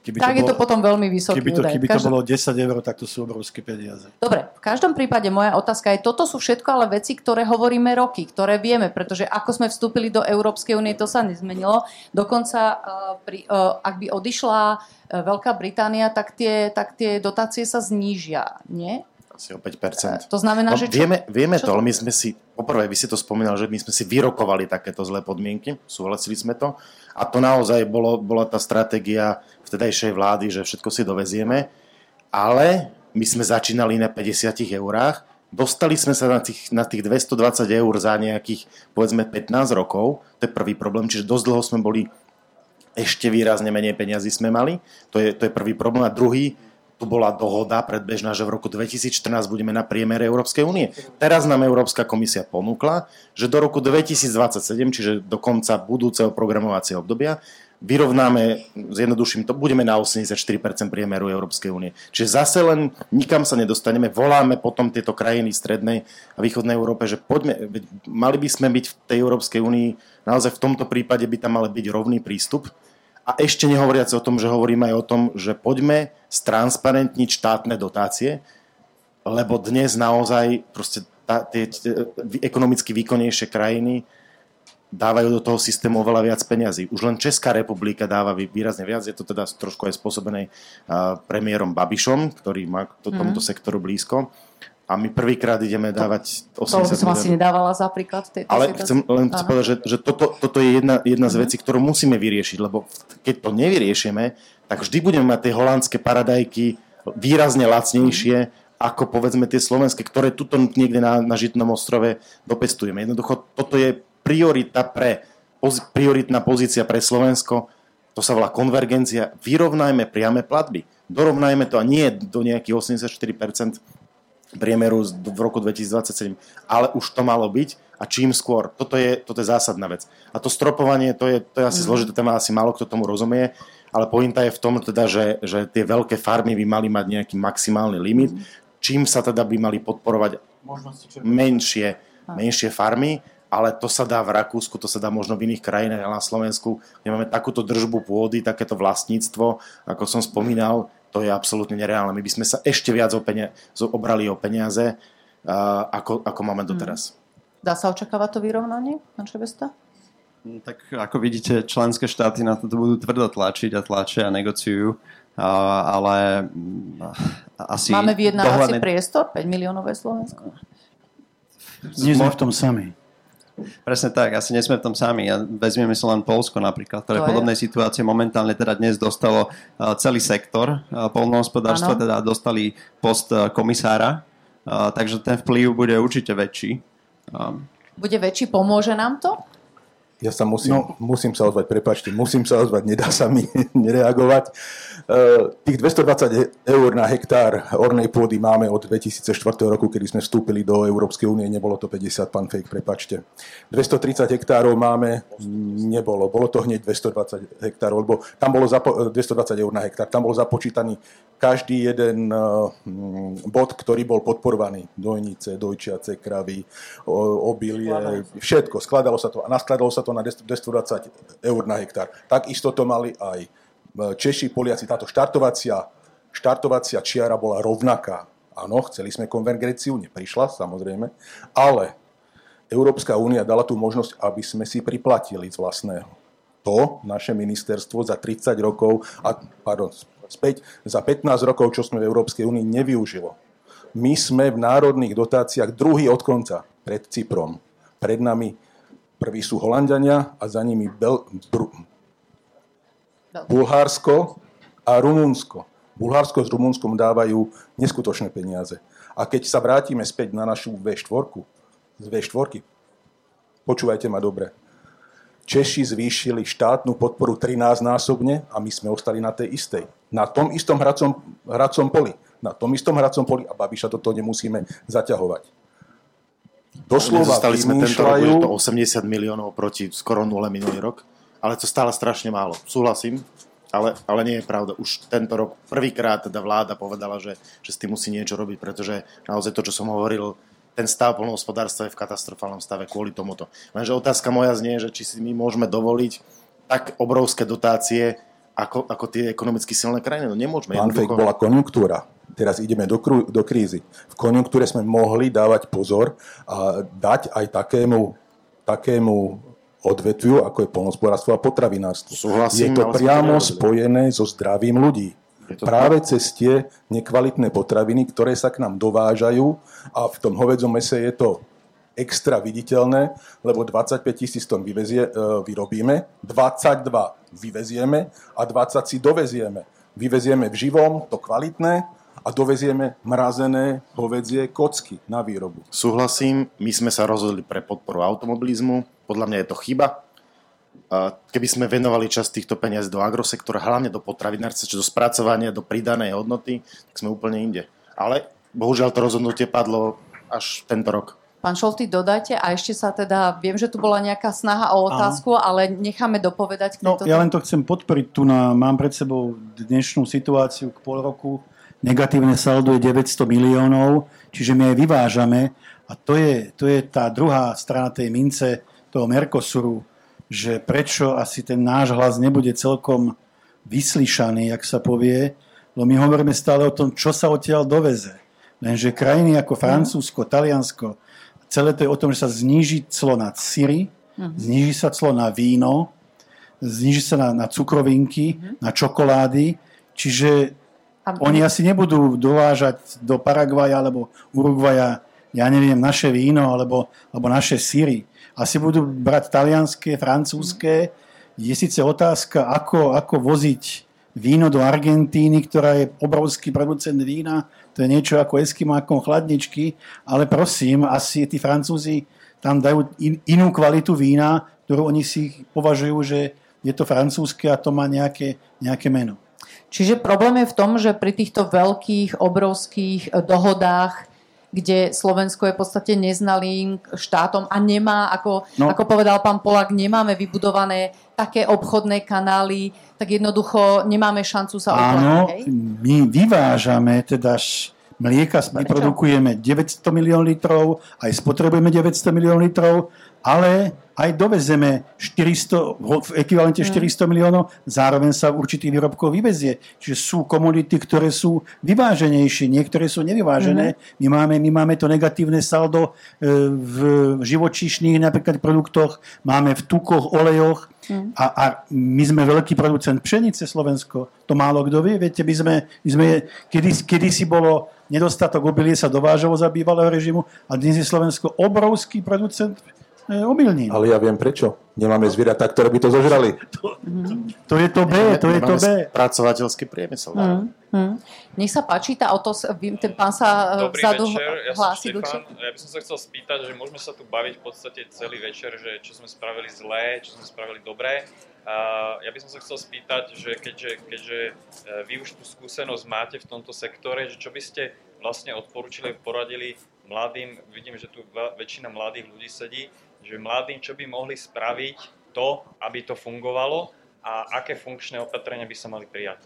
S1: Keby tak to je bolo, to potom veľmi vysoký
S4: keby to, údaj. Keby každom... to bolo 10 eur, tak to sú obrovské peniaze.
S1: Dobre, v každom prípade moja otázka je, toto sú všetko ale veci, ktoré hovoríme roky, ktoré vieme, pretože ako sme vstúpili do Európskej únie, to sa nezmenilo. Dokonca, uh, pri, uh, ak by odišla uh, Veľká Británia, tak tie, tak tie dotácie sa znížia, nie?
S3: Asi o 5%.
S1: To znamená, no, že
S3: čo? Vieme, vieme to, ale my sme si, poprvé, vy si to spomínal, že my sme si vyrokovali takéto zlé podmienky, súhlasili sme to a to naozaj bolo, bola tá stratégia vtedajšej vlády, že všetko si dovezieme, ale my sme začínali na 50 eurách, dostali sme sa na tých, na tých 220 eur za nejakých, povedzme, 15 rokov, to je prvý problém, čiže dosť dlho sme boli ešte výrazne menej peniazy sme mali, to je, to je prvý problém. A druhý, tu bola dohoda predbežná, že v roku 2014 budeme na priemere Európskej únie. Teraz nám Európska komisia ponúkla, že do roku 2027, čiže do konca budúceho programovacieho obdobia, vyrovnáme, zjednoduším to, budeme na 84% priemeru Európskej únie. Čiže zase len nikam sa nedostaneme, voláme potom tieto krajiny strednej a východnej Európe, že poďme, mali by sme byť v tej Európskej únii, naozaj v tomto prípade by tam mal byť rovný prístup. A ešte nehovoriac o tom, že hovoríme aj o tom, že poďme stransparentniť štátne dotácie, lebo dnes naozaj proste tá, tie, tie ekonomicky výkonnejšie krajiny dávajú do toho systému oveľa viac peňazí. Už len Česká republika dáva výrazne viac, je to teda trošku aj spôsobené premiérom Babišom, ktorý má to, mhm. tomuto sektoru blízko. A my prvýkrát ideme dávať 80
S1: To som asi nedávala za príklad v tejto
S3: Ale chcem len chcem povedať, že, že toto, toto je jedna, jedna z mhm. vecí, ktorú musíme vyriešiť, lebo keď to nevyriešime, tak vždy budeme mať tie holandské paradajky výrazne lacnejšie ako povedzme tie slovenské, ktoré tuto niekde na, na Žitnom ostrove dopestujeme. Jednoducho toto je priorita pre, poz, prioritná pozícia pre Slovensko, to sa volá konvergencia, vyrovnajme priame platby. Dorovnajme to a nie do nejakých 84% priemeru v roku 2027, ale už to malo byť a čím skôr. Toto je, toto je zásadná vec. A to stropovanie, to je, to je asi mm. zložité téma, asi málo kto tomu rozumie, ale pointa je v tom teda, že, že tie veľké farmy by mali mať nejaký maximálny limit, mm čím sa teda by mali podporovať menšie, menšie farmy, ale to sa dá v Rakúsku, to sa dá možno v iných krajinách, ale na Slovensku, kde máme takúto držbu pôdy, takéto vlastníctvo, ako som spomínal, to je absolútne nereálne. My by sme sa ešte viac o peniaze, obrali o peniaze, ako, ako máme doteraz. Hmm.
S1: Dá sa očakávať to vyrovnanie, pán Šebesta?
S5: Hm, tak ako vidíte, členské štáty na to budú tvrdo tlačiť a tlačia a negociujú ale mm, asi...
S1: Máme vyjednávací dohľadne... priestor? 5 miliónové Slovensko?
S4: Nie sme v tom sami.
S5: Presne tak, asi nie sme v tom sami. Ja vezmeme sa len Polsko napríklad, ktoré v podobnej situácie momentálne teda dnes dostalo celý sektor polnohospodárstva, teda dostali post komisára, takže ten vplyv bude určite väčší.
S1: Bude väčší, pomôže nám to?
S2: Ja sa musím, no. musím sa ozvať, prepačte, musím sa ozvať, nedá sa mi nereagovať. Uh, tých 220 eur na hektár ornej pôdy máme od 2004 roku, kedy sme vstúpili do Európskej únie, nebolo to 50, pán Fejk, prepačte. 230 hektárov máme, nebolo, bolo to hneď 220 hektárov, lebo tam bolo zapo- 220 eur na hektár, tam bol započítaný každý jeden uh, bod, ktorý bol podporovaný. Dojnice, dojčiace, kravy, obilie, všetko, skladalo sa to a naskladalo sa to na 220 eur na hektár. Takisto to mali aj e, Češi, Poliaci. Táto štartovacia, štartovacia čiara bola rovnaká. Áno, chceli sme konvergenciu, neprišla samozrejme, ale Európska únia dala tú možnosť, aby sme si priplatili z vlastného. To naše ministerstvo za 30 rokov, a, pardon, späť, za 15 rokov, čo sme v Európskej únii, nevyužilo. My sme v národných dotáciách druhý od konca, pred Cyprom. Pred nami Prví sú Holandiania a za nimi Bel- Br- Bulhársko a Rumunsko. Bulhársko s Rumunskom dávajú neskutočné peniaze. A keď sa vrátime späť na našu V4, z V4, počúvajte ma dobre, Češi zvýšili štátnu podporu 13 násobne a my sme ostali na tej istej. Na tom istom hracom, hracom poli. Na tom istom hracom poli a Babiša toto nemusíme zaťahovať doslova
S3: Dostali sme tento rok, je to 80 miliónov proti skoro nule minulý rok, ale to stále strašne málo. Súhlasím, ale, ale nie je pravda. Už tento rok prvýkrát teda vláda povedala, že, že s tým musí niečo robiť, pretože naozaj to, čo som hovoril, ten stav polnohospodárstva je v katastrofálnom stave kvôli tomuto. Lenže otázka moja znie, že či si my môžeme dovoliť tak obrovské dotácie ako, ako tie ekonomicky silné krajiny. No nemôžeme.
S2: Pán Fejk, bola konjunktúra teraz ideme do, do krízy. V konjunktúre sme mohli dávať pozor a dať aj takému, takému odvetviu, ako je polnospodárstvo a potravinárstvo.
S3: Súhlasím,
S2: je to priamo spojené so zdravím ľudí. Práve cez tie nekvalitné potraviny, ktoré sa k nám dovážajú a v tom hovedzom mese je to extra viditeľné, lebo 25 tisíc tón vyvezie, e, vyrobíme, 22 vyvezieme a 20 si dovezieme. Vyvezieme v živom, to kvalitné, a dovezieme mrazené hovedzie kocky na výrobu.
S3: Súhlasím, my sme sa rozhodli pre podporu automobilizmu, podľa mňa je to chyba. Keby sme venovali časť týchto peniazí do agrosektora, hlavne do potravinárstva, či do spracovania, do pridanej hodnoty, tak sme úplne inde. Ale bohužiaľ to rozhodnutie padlo až tento rok.
S1: Pán Šolty, dodajte a ešte sa teda, viem, že tu bola nejaká snaha o otázku, Aha. ale necháme dopovedať.
S4: No, ja len to chcem podporiť. Tu na, mám pred sebou dnešnú situáciu k pol roku. Negatívne saldo je 900 miliónov, čiže my aj vyvážame. A to je, to je tá druhá strana tej mince toho Mercosuru, že prečo asi ten náš hlas nebude celkom vyslyšaný, jak sa povie, lebo my hovoríme stále o tom, čo sa odtiaľ doveze. Lenže krajiny ako Francúzsko, Taliansko, Celé to je o tom, že sa zníži clo na syry, uh-huh. zníži sa clo na víno, zníži sa na, na cukrovinky, uh-huh. na čokolády, čiže Aby... oni asi nebudú dovážať do Paraguaja alebo Uruguaja, ja neviem, naše víno alebo, alebo naše syry. Asi budú brať talianské, francúzské. Uh-huh. Je síce otázka, ako, ako voziť víno do Argentíny, ktorá je obrovský producent vína, to je niečo ako eskimákom chladničky, ale prosím, asi tí Francúzi tam dajú in, inú kvalitu vína, ktorú oni si považujú, že je to francúzske a to má nejaké, nejaké meno.
S1: Čiže problém je v tom, že pri týchto veľkých, obrovských dohodách kde Slovensko je v podstate neznalým štátom a nemá, ako, no. ako povedal pán Polak, nemáme vybudované také obchodné kanály, tak jednoducho nemáme šancu sa
S4: Áno, my vyvážame teda mlieka, my produkujeme 900 milión litrov, aj spotrebujeme 900 milión litrov, ale aj dovezeme 400, v ekvivalente 400 mm. miliónov, zároveň sa určitých výrobkov vyvezie. Čiže sú komodity, ktoré sú vyváženejšie, niektoré sú nevyvážené. Mm. My, máme, my máme to negatívne saldo e, v živočíšnych napríklad produktoch, máme v tukoch, olejoch mm. a, a my sme veľký producent pšenice Slovensko. To málo kto vie. Viete, my sme, my sme kedy, kedy si bolo nedostatok obilie sa dovážalo za bývalého režimu a dnes je Slovensko obrovský producent omylnín.
S2: Ale ja viem prečo. Nemáme zvieratá, ktoré by to zožrali.
S4: To, to je to B, to je to B.
S3: Spracovateľský priemysel. Mm,
S1: mm. Nech sa páči, tá otos, ten pán sa
S7: Dobrý vzadu večer, ja hlási. Ja by som sa chcel spýtať, že môžeme sa tu baviť v podstate celý večer, že čo sme spravili zlé, čo sme spravili dobré. Uh, ja by som sa chcel spýtať, že keďže, keďže e, vy už tú skúsenosť máte v tomto sektore, že čo by ste vlastne odporúčili, poradili mladým, vidím, že tu väčšina mladých ľudí sedí, že mladým, čo by mohli spraviť to, aby to fungovalo a aké funkčné opatrenia by sa mali prijať.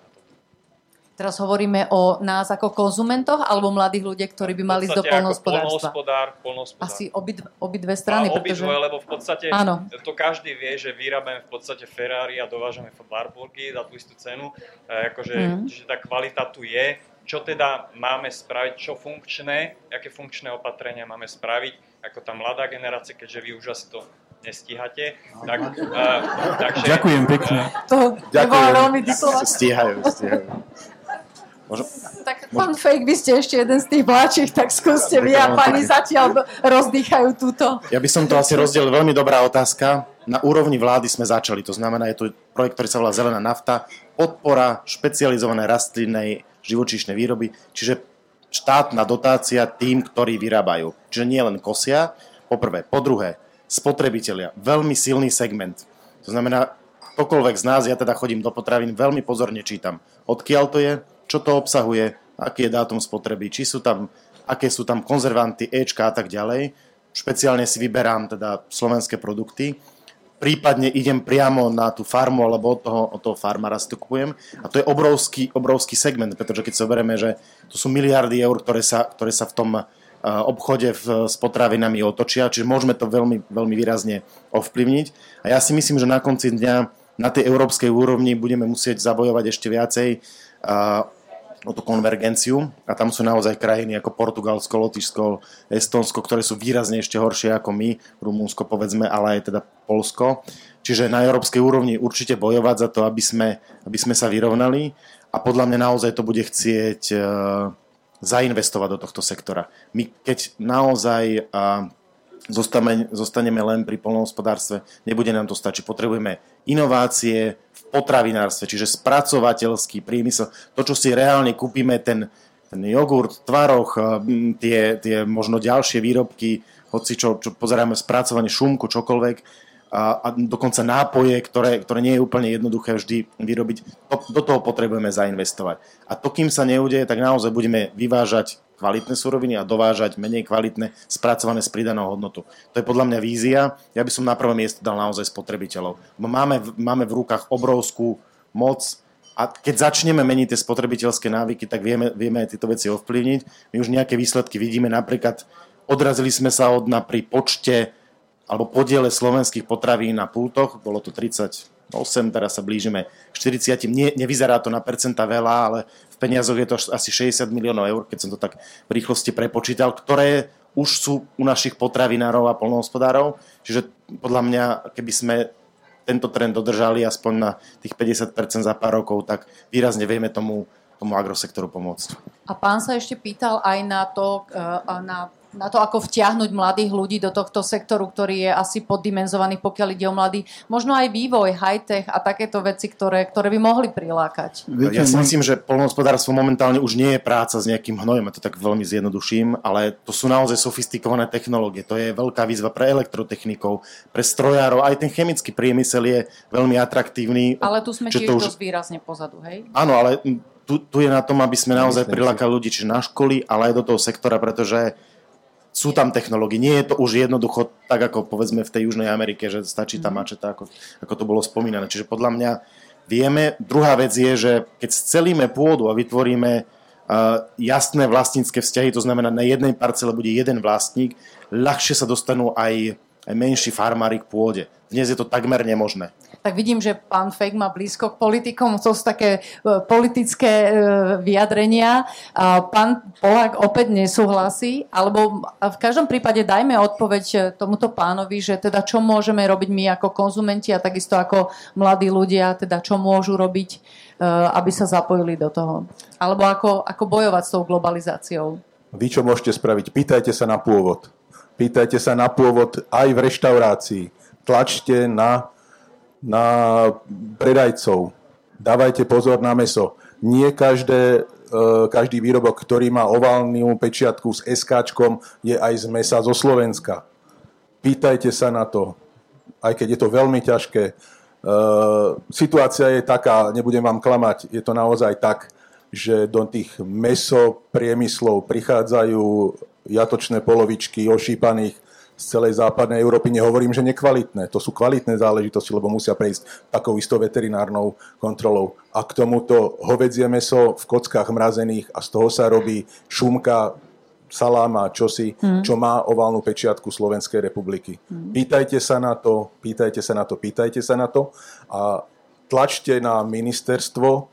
S1: Teraz hovoríme o nás ako konzumentoch alebo mladých ľudí, ktorí by mali ísť do polnohospodárstva?
S7: Polnohospodár, polnohospodár.
S1: Asi obidve, obidve strany.
S7: A obidve, pretože... lebo v podstate Áno. to každý vie, že vyrábame v podstate Ferrari a dovážame Warburgy za tú istú cenu. E, akože, mm. Čiže tá kvalita tu je. Čo teda máme spraviť, čo funkčné, aké funkčné opatrenia máme spraviť, ako tá mladá generácia, keďže vy už asi to nestíhate. Tak, uh,
S4: takže, Ďakujem pekne.
S1: To nebola veľmi.
S3: Stíhajú, stíhajú.
S1: Môžem? Tak pán Fake, vy ste ešte jeden z tých vláčich, tak skúste vy a pani zatiaľ rozdýchajú túto.
S3: Ja by som to asi rozdiel veľmi dobrá otázka. Na úrovni vlády sme začali, to znamená, je to projekt, ktorý sa volá Zelená nafta, podpora špecializovanej rastlinnej živočíšnej výroby, čiže štátna dotácia tým, ktorí vyrábajú. Čiže nie len kosia, po prvé. Po druhé, spotrebitelia. Veľmi silný segment. To znamená, ktokoľvek z nás, ja teda chodím do potravín, veľmi pozorne čítam, odkiaľ to je, čo to obsahuje, aký je dátum spotreby, či sú tam, aké sú tam konzervanty, Ečka a tak ďalej. Špeciálne si vyberám teda slovenské produkty prípadne idem priamo na tú farmu alebo od toho, od toho farmára si to kupujem. A to je obrovský, obrovský segment, pretože keď sa zoberieme, že to sú miliardy eur, ktoré sa, ktoré sa v tom uh, obchode v, s potravinami otočia, čiže môžeme to veľmi, veľmi výrazne ovplyvniť. A ja si myslím, že na konci dňa na tej európskej úrovni budeme musieť zabojovať ešte viacej uh, o tú konvergenciu a tam sú naozaj krajiny ako Portugalsko, Lotyšsko, Estonsko, ktoré sú výrazne ešte horšie ako my, Rumúnsko povedzme, ale aj teda Polsko. Čiže na európskej úrovni určite bojovať za to, aby sme, aby sme sa vyrovnali a podľa mňa naozaj to bude chcieť uh, zainvestovať do tohto sektora. My keď naozaj uh, zostaneme, len pri polnohospodárstve, nebude nám to stačiť. Potrebujeme inovácie, potravinárstve, čiže spracovateľský priemysel, to, čo si reálne kúpime, ten, ten jogurt, tvaroch, eh, tie, tie možno ďalšie výrobky, hoci čo, čo pozeráme, spracovanie šumku, čokoľvek, a, a dokonca nápoje, ktoré, ktoré nie je úplne jednoduché vždy vyrobiť, to, do toho potrebujeme zainvestovať. A to, kým sa neudeje, tak naozaj budeme vyvážať kvalitné suroviny a dovážať menej kvalitné, spracované s pridanou hodnotou. To je podľa mňa vízia. Ja by som na prvé miesto dal naozaj spotrebiteľov. Máme, máme v rukách obrovskú moc a keď začneme meniť tie spotrebiteľské návyky, tak vieme, vieme aj tieto veci ovplyvniť. My už nejaké výsledky vidíme, napríklad odrazili sme sa od na pri počte alebo podiele slovenských potravín na pultoch, bolo to 38, teraz sa blížime k 40. Nie, nevyzerá to na percenta veľa, ale v peniazoch je to asi 60 miliónov eur, keď som to tak v rýchlosti prepočítal, ktoré už sú u našich potravinárov a polnohospodárov. Čiže podľa mňa, keby sme tento trend dodržali aspoň na tých 50% za pár rokov, tak výrazne vieme tomu, tomu agrosektoru pomôcť.
S1: A pán sa ešte pýtal aj na to, eh, na na to, ako vtiahnuť mladých ľudí do tohto sektoru, ktorý je asi poddimenzovaný, pokiaľ ide o mladý. Možno aj vývoj, high-tech a takéto veci, ktoré, ktoré by mohli prilákať.
S3: Ja si myslím, že polnohospodárstvo momentálne už nie je práca s nejakým hnojom, ja to tak veľmi zjednoduším, ale to sú naozaj sofistikované technológie. To je veľká výzva pre elektrotechnikov, pre strojárov. Aj ten chemický priemysel je veľmi atraktívny.
S1: Ale tu sme tiež už... dosť výrazne pozadu, hej?
S3: Áno, ale tu, tu je na tom, aby sme naozaj prilákali ľudí, či na školy, ale aj do toho sektora, pretože sú tam technológie. Nie je to už jednoducho tak, ako povedzme v tej Južnej Amerike, že stačí tá mhm. mačeta, ako, ako to bolo spomínané. Čiže podľa mňa vieme. Druhá vec je, že keď scelíme pôdu a vytvoríme uh, jasné vlastnícke vzťahy, to znamená na jednej parcele bude jeden vlastník, ľahšie sa dostanú aj, aj menší farmári k pôde. Dnes je to takmer nemožné
S1: tak vidím, že pán Fek má blízko k politikom, to sú také e, politické e, vyjadrenia. Pán Polák opäť nesúhlasí, alebo v každom prípade dajme odpoveď e, tomuto pánovi, že teda čo môžeme robiť my ako konzumenti a takisto ako mladí ľudia, teda čo môžu robiť, aby sa zapojili do toho. Alebo ako, ako bojovať s tou globalizáciou.
S2: Vy čo môžete spraviť? Pýtajte sa na pôvod. Pýtajte sa na pôvod aj v reštaurácii. Tlačte na na predajcov. Dávajte pozor na meso. Nie každé, e, každý výrobok, ktorý má oválnu pečiatku s SK, je aj z mesa zo Slovenska. Pýtajte sa na to, aj keď je to veľmi ťažké. E, situácia je taká, nebudem vám klamať, je to naozaj tak, že do tých meso priemyslov prichádzajú jatočné polovičky ošípaných z celej západnej Európy. Nehovorím, že nekvalitné. To sú kvalitné záležitosti, lebo musia prejsť takou istou veterinárnou kontrolou. A k tomuto hovedzie meso v kockách mrazených a z toho sa robí šumka, saláma, čosi, hmm. čo má oválnu pečiatku Slovenskej republiky. Hmm. Pýtajte sa na to, pýtajte sa na to, pýtajte sa na to a tlačte na ministerstvo,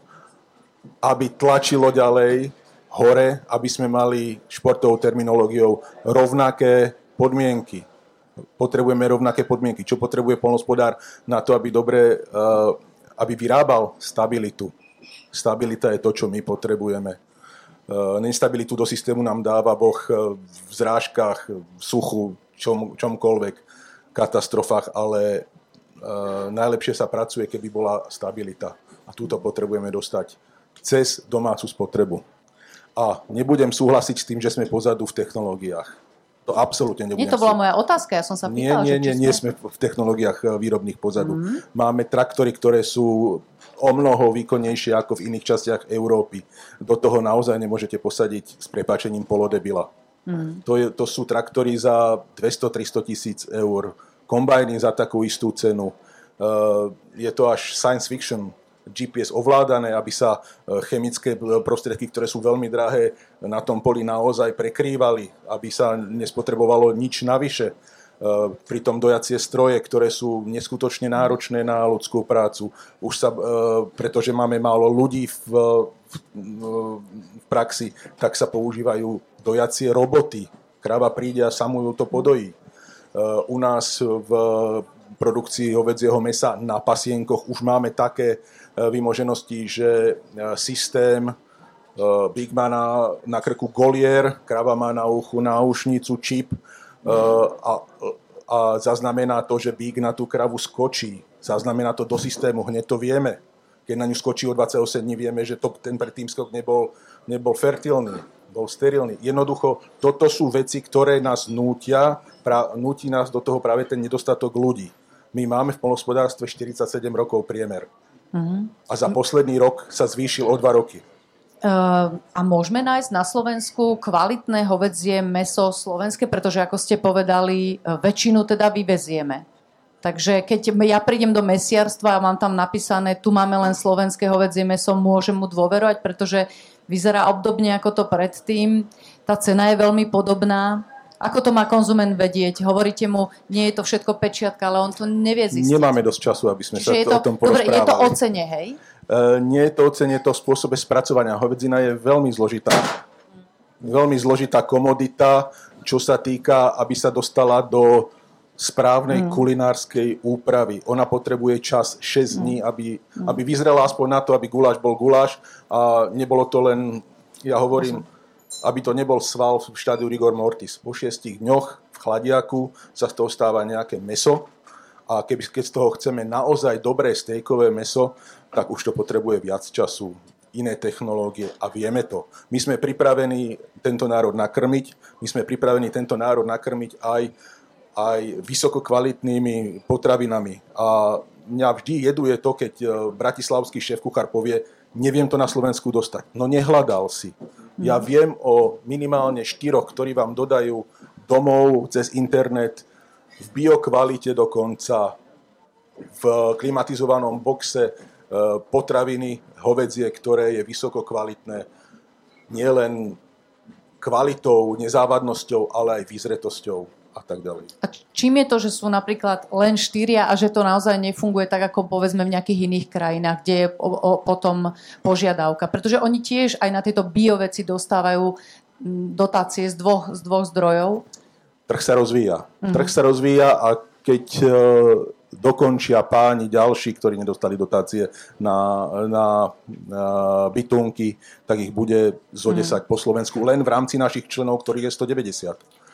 S2: aby tlačilo ďalej hore, aby sme mali športovou terminológiou rovnaké podmienky. Potrebujeme rovnaké podmienky. Čo potrebuje polnospodár na to, aby dobre, eh, aby vyrábal stabilitu. Stabilita je to, čo my potrebujeme. Eh, nestabilitu do systému nám dáva Boh eh, v zrážkach, v suchu, čom, čomkoľvek, katastrofách, ale najlepšie sa pracuje, keby bola stabilita. A túto potrebujeme dostať cez domácu spotrebu. A nebudem súhlasiť s tým, že sme pozadu v technológiách to absolútne nebudem.
S1: Nie, to bola moja otázka, ja som sa pýtala.
S2: Nie, nie, nie, nie sme v technológiách eh, výrobných pozadu. Mm-hmm. Máme traktory, ktoré sú o mnoho výkonnejšie ako v iných častiach Európy. Do toho naozaj nemôžete posadiť s prepáčením polodebila. Mm. To, je, to sú traktory za 200-300 tisíc eur, kombajny za takú istú cenu. Uh, je to až science fiction GPS ovládané, aby sa e, chemické e, prostriedky, ktoré sú veľmi drahé, na tom poli naozaj prekrývali, aby sa nespotrebovalo nič navyše. E, pritom dojacie stroje, ktoré sú neskutočne náročné na ľudskú prácu, už sa, pretože máme málo ľudí v, v, praxi, tak sa používajú dojacie roboty. Krava príde a samujú to podojí. U nás v produkcii hovedzieho mesa na pasienkoch už máme také E, vymoženosti, že e, systém e, Big má na, krku golier, krava má na uchu náušnicu, čip a, a zaznamená to, že Big na tú kravu skočí. Zaznamená to do systému, hneď to vieme. Keď na ňu skočí o 28 dní, vieme, že to, ten predtým skok nebol, nebol fertilný, bol sterilný. Jednoducho, toto sú veci, ktoré nás nútia, pra, núti nás do toho práve ten nedostatok ľudí. My máme v polnospodárstve 47 rokov priemer. A za posledný rok sa zvýšil o dva roky.
S1: a môžeme nájsť na Slovensku kvalitné hovedzie meso slovenské, pretože ako ste povedali, väčšinu teda vyvezieme. Takže keď ja prídem do mesiarstva a mám tam napísané, tu máme len slovenské hovedzie meso, môžem mu dôverovať, pretože vyzerá obdobne ako to predtým. Tá cena je veľmi podobná. Ako to má konzument vedieť? Hovoríte mu, nie je to všetko pečiatka, ale on to nevie zistiť.
S2: Nemáme dosť času, aby sme Čiže sa to, o tom
S1: porozprávali. Dobre, je to o cene, hej?
S2: Uh, nie je to o cene, to v spôsobe spracovania. Hovedzina je veľmi zložitá. Veľmi zložitá komodita, čo sa týka, aby sa dostala do správnej mm. kulinárskej úpravy. Ona potrebuje čas 6 mm. dní, aby, mm. aby vyzrela aspoň na to, aby guláš bol guláš a nebolo to len, ja hovorím, aby to nebol sval v štádiu rigor mortis. Po 6 dňoch v chladiaku sa z toho stáva nejaké meso a keby, keď z toho chceme naozaj dobré stejkové meso, tak už to potrebuje viac času, iné technológie a vieme to. My sme pripravení tento národ nakrmiť, my sme pripravení tento národ nakrmiť aj aj vysokokvalitnými potravinami. A mňa vždy jeduje to, keď e, bratislavský šéf kuchár povie, neviem to na Slovensku dostať. No nehľadal si. Ja mhm. viem o minimálne štyroch, ktorí vám dodajú domov cez internet v biokvalite dokonca, v klimatizovanom boxe e, potraviny, hovedzie, ktoré je vysoko kvalitné nielen kvalitou, nezávadnosťou, ale aj výzretosťou a tak ďalej.
S1: A čím je to, že sú napríklad len štyria a že to naozaj nefunguje tak, ako povedzme v nejakých iných krajinách, kde je o, o, potom požiadavka? Pretože oni tiež aj na tieto bioveci dostávajú dotácie z dvoch, z dvoch zdrojov.
S2: Trh sa rozvíja. Mm. Trh sa rozvíja a keď e, dokončia páni ďalší, ktorí nedostali dotácie na, na, na bytunky, tak ich bude zo 10 mm. po Slovensku len v rámci našich členov, ktorých je 190.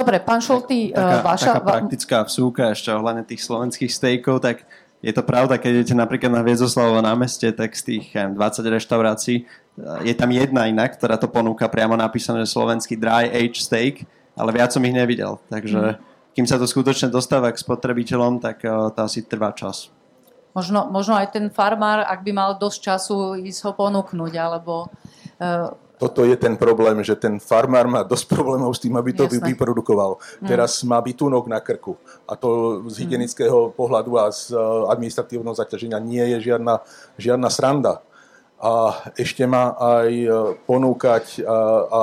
S1: Dobre, pán Šolty,
S5: taká, vaša... Taká praktická vsúka ešte ohľadne tých slovenských stejkov, tak je to pravda, keď idete napríklad na Viezoslavovo námeste, tak z tých 20 reštaurácií eh, je tam jedna iná, ktorá to ponúka priamo napísané, že slovenský dry age steak, ale viac som ich nevidel. Takže mm. kým sa to skutočne dostáva k spotrebiteľom, tak eh, to asi trvá čas.
S1: Možno, možno aj ten farmár, ak by mal dosť času ísť ho ponúknuť, alebo
S2: toto je ten problém, že ten farmár má dosť problémov s tým, aby to Jasne. vyprodukoval. Mm. Teraz má bytúnok na krku a to z mm. hygienického mm. pohľadu a z eh, administratívneho zaťaženia nie je žiadna, žiadna sranda. A ešte má aj eh, ponúkať a, a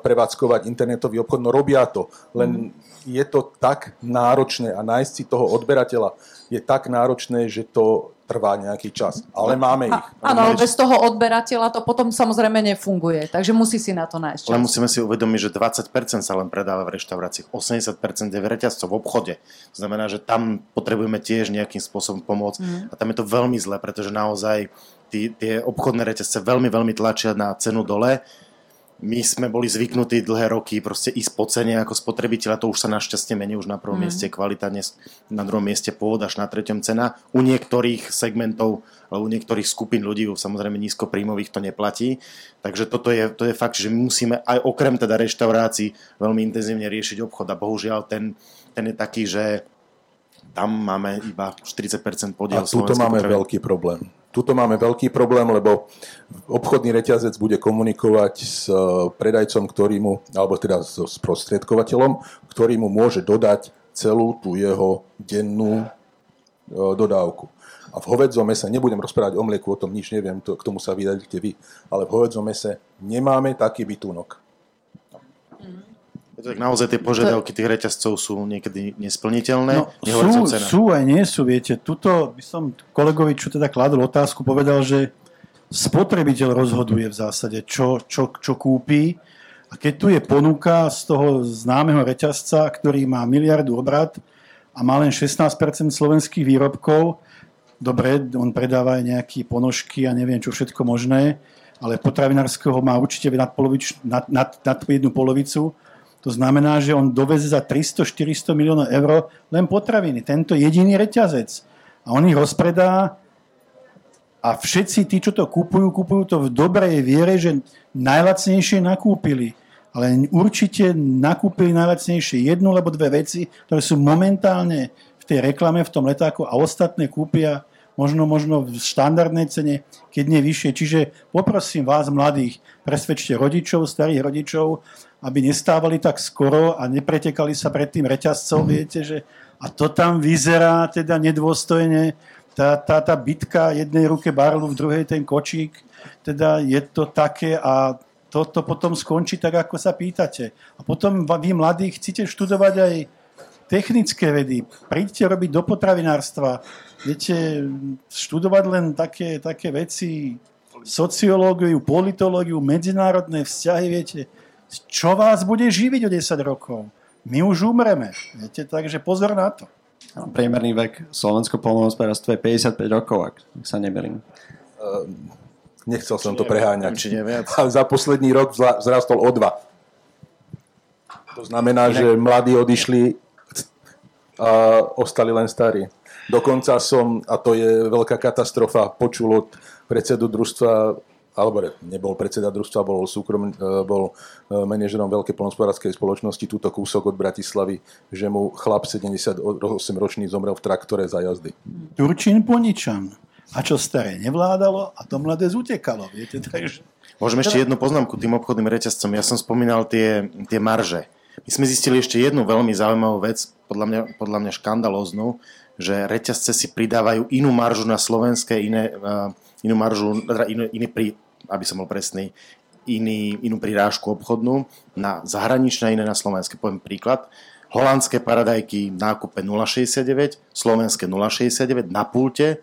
S2: prevádzkovať internetový obchod, no robia to. Len mm. je to tak náročné a nájsť si toho odberateľa je tak náročné, že to trvá nejaký čas. Ale máme ich.
S1: Áno, ale bez toho odberateľa to potom samozrejme nefunguje. Takže musí si na to nájsť čas.
S3: Ale musíme si uvedomiť, že 20% sa len predáva v reštauráciách, 80% je v reťazcov v obchode. To znamená, že tam potrebujeme tiež nejakým spôsobom pomôcť. Mm. A tam je to veľmi zle, pretože naozaj tí, tie obchodné reťazce veľmi, veľmi tlačia na cenu dole my sme boli zvyknutí dlhé roky proste ísť po cene ako spotrebiteľa, to už sa našťastie mení, už na prvom mm. mieste kvalita, na druhom mieste pôvod, až na treťom cena. U niektorých segmentov, ale u niektorých skupín ľudí, samozrejme nízkopríjmových to neplatí. Takže toto je, to je fakt, že my musíme aj okrem teda reštaurácií veľmi intenzívne riešiť obchod a bohužiaľ ten, ten je taký, že tam máme iba 40% podiel.
S2: A tuto máme potreby. veľký problém tuto máme veľký problém, lebo obchodný reťazec bude komunikovať s e, predajcom, ktorý mu, alebo teda so sprostredkovateľom, ktorý mu môže dodať celú tú jeho dennú e, dodávku. A v hovedzom mese, nebudem rozprávať o mlieku, o tom nič neviem, to, k tomu sa vydajte vy, ale v hovedzom mese nemáme taký bytunok.
S3: Tak naozaj tie požiadavky tých reťazcov sú niekedy nesplniteľné. No,
S4: sú, sú aj nie sú, viete. Tuto by som kolegovi, čo teda kladol otázku, povedal, že spotrebiteľ rozhoduje v zásade, čo, čo, čo kúpi. A keď tu je ponuka z toho známeho reťazca, ktorý má miliardu obrad a má len 16% slovenských výrobkov, dobre, on predáva aj nejaké ponožky a neviem čo všetko možné, ale potravinárskeho má určite nad, polovič, nad, nad, nad jednu polovicu to znamená, že on doveze za 300-400 miliónov eur len potraviny. Tento jediný reťazec. A on ich rozpredá a všetci tí, čo to kupujú, kupujú to v dobrej viere, že najlacnejšie nakúpili. Ale určite nakúpili najlacnejšie jednu alebo dve veci, ktoré sú momentálne v tej reklame, v tom letáku a ostatné kúpia možno, možno v štandardnej cene, keď nie vyššie. Čiže poprosím vás, mladých, presvedčte rodičov, starých rodičov, aby nestávali tak skoro a nepretekali sa pred tým reťazcom, viete, že a to tam vyzerá teda nedôstojne, tá, tá, tá bitka, jednej ruke barlu, v druhej ten kočík, teda je to také a toto potom skončí tak, ako sa pýtate. A potom vy mladí chcete študovať aj technické vedy, príďte robiť do potravinárstva, viete, študovať len také, také veci, sociológiu, politológiu, medzinárodné vzťahy, viete, čo vás bude živiť o 10 rokov? My už umreme, viete, takže pozor na to.
S5: Priemerný vek slovensko polnohospodárstva je 55 rokov, ak sa nemýlim. Uh,
S2: nechcel som to preháňať. Ale za posledný rok vzrastol o dva. To znamená, že mladí odišli a ostali len starí. Dokonca som, a to je veľká katastrofa, počul od predsedu družstva, alebo nebol predseda družstva, bol, súkrom, e, bol e, manažerom veľkej polnospodárskej spoločnosti, túto kúsok od Bratislavy, že mu chlap 78-ročný zomrel v traktore za jazdy.
S4: Turčín Poničan. A čo staré nevládalo a to mladé zutekalo, viete, takže...
S3: Môžem ešte jednu poznámku tým obchodným reťazcom. Ja som spomínal tie, tie marže. My sme zistili ešte jednu veľmi zaujímavú vec, podľa mňa, podľa mňa škandalóznu, že reťazce si pridávajú inú maržu na slovenské, iné, uh, inú maržu, teda iný pri, aby som bol presný, iný, inú prirážku obchodnú na zahraničné, iné na slovenské. Poviem príklad. Holandské paradajky v nákupe 0,69, slovenské 0,69 na pulte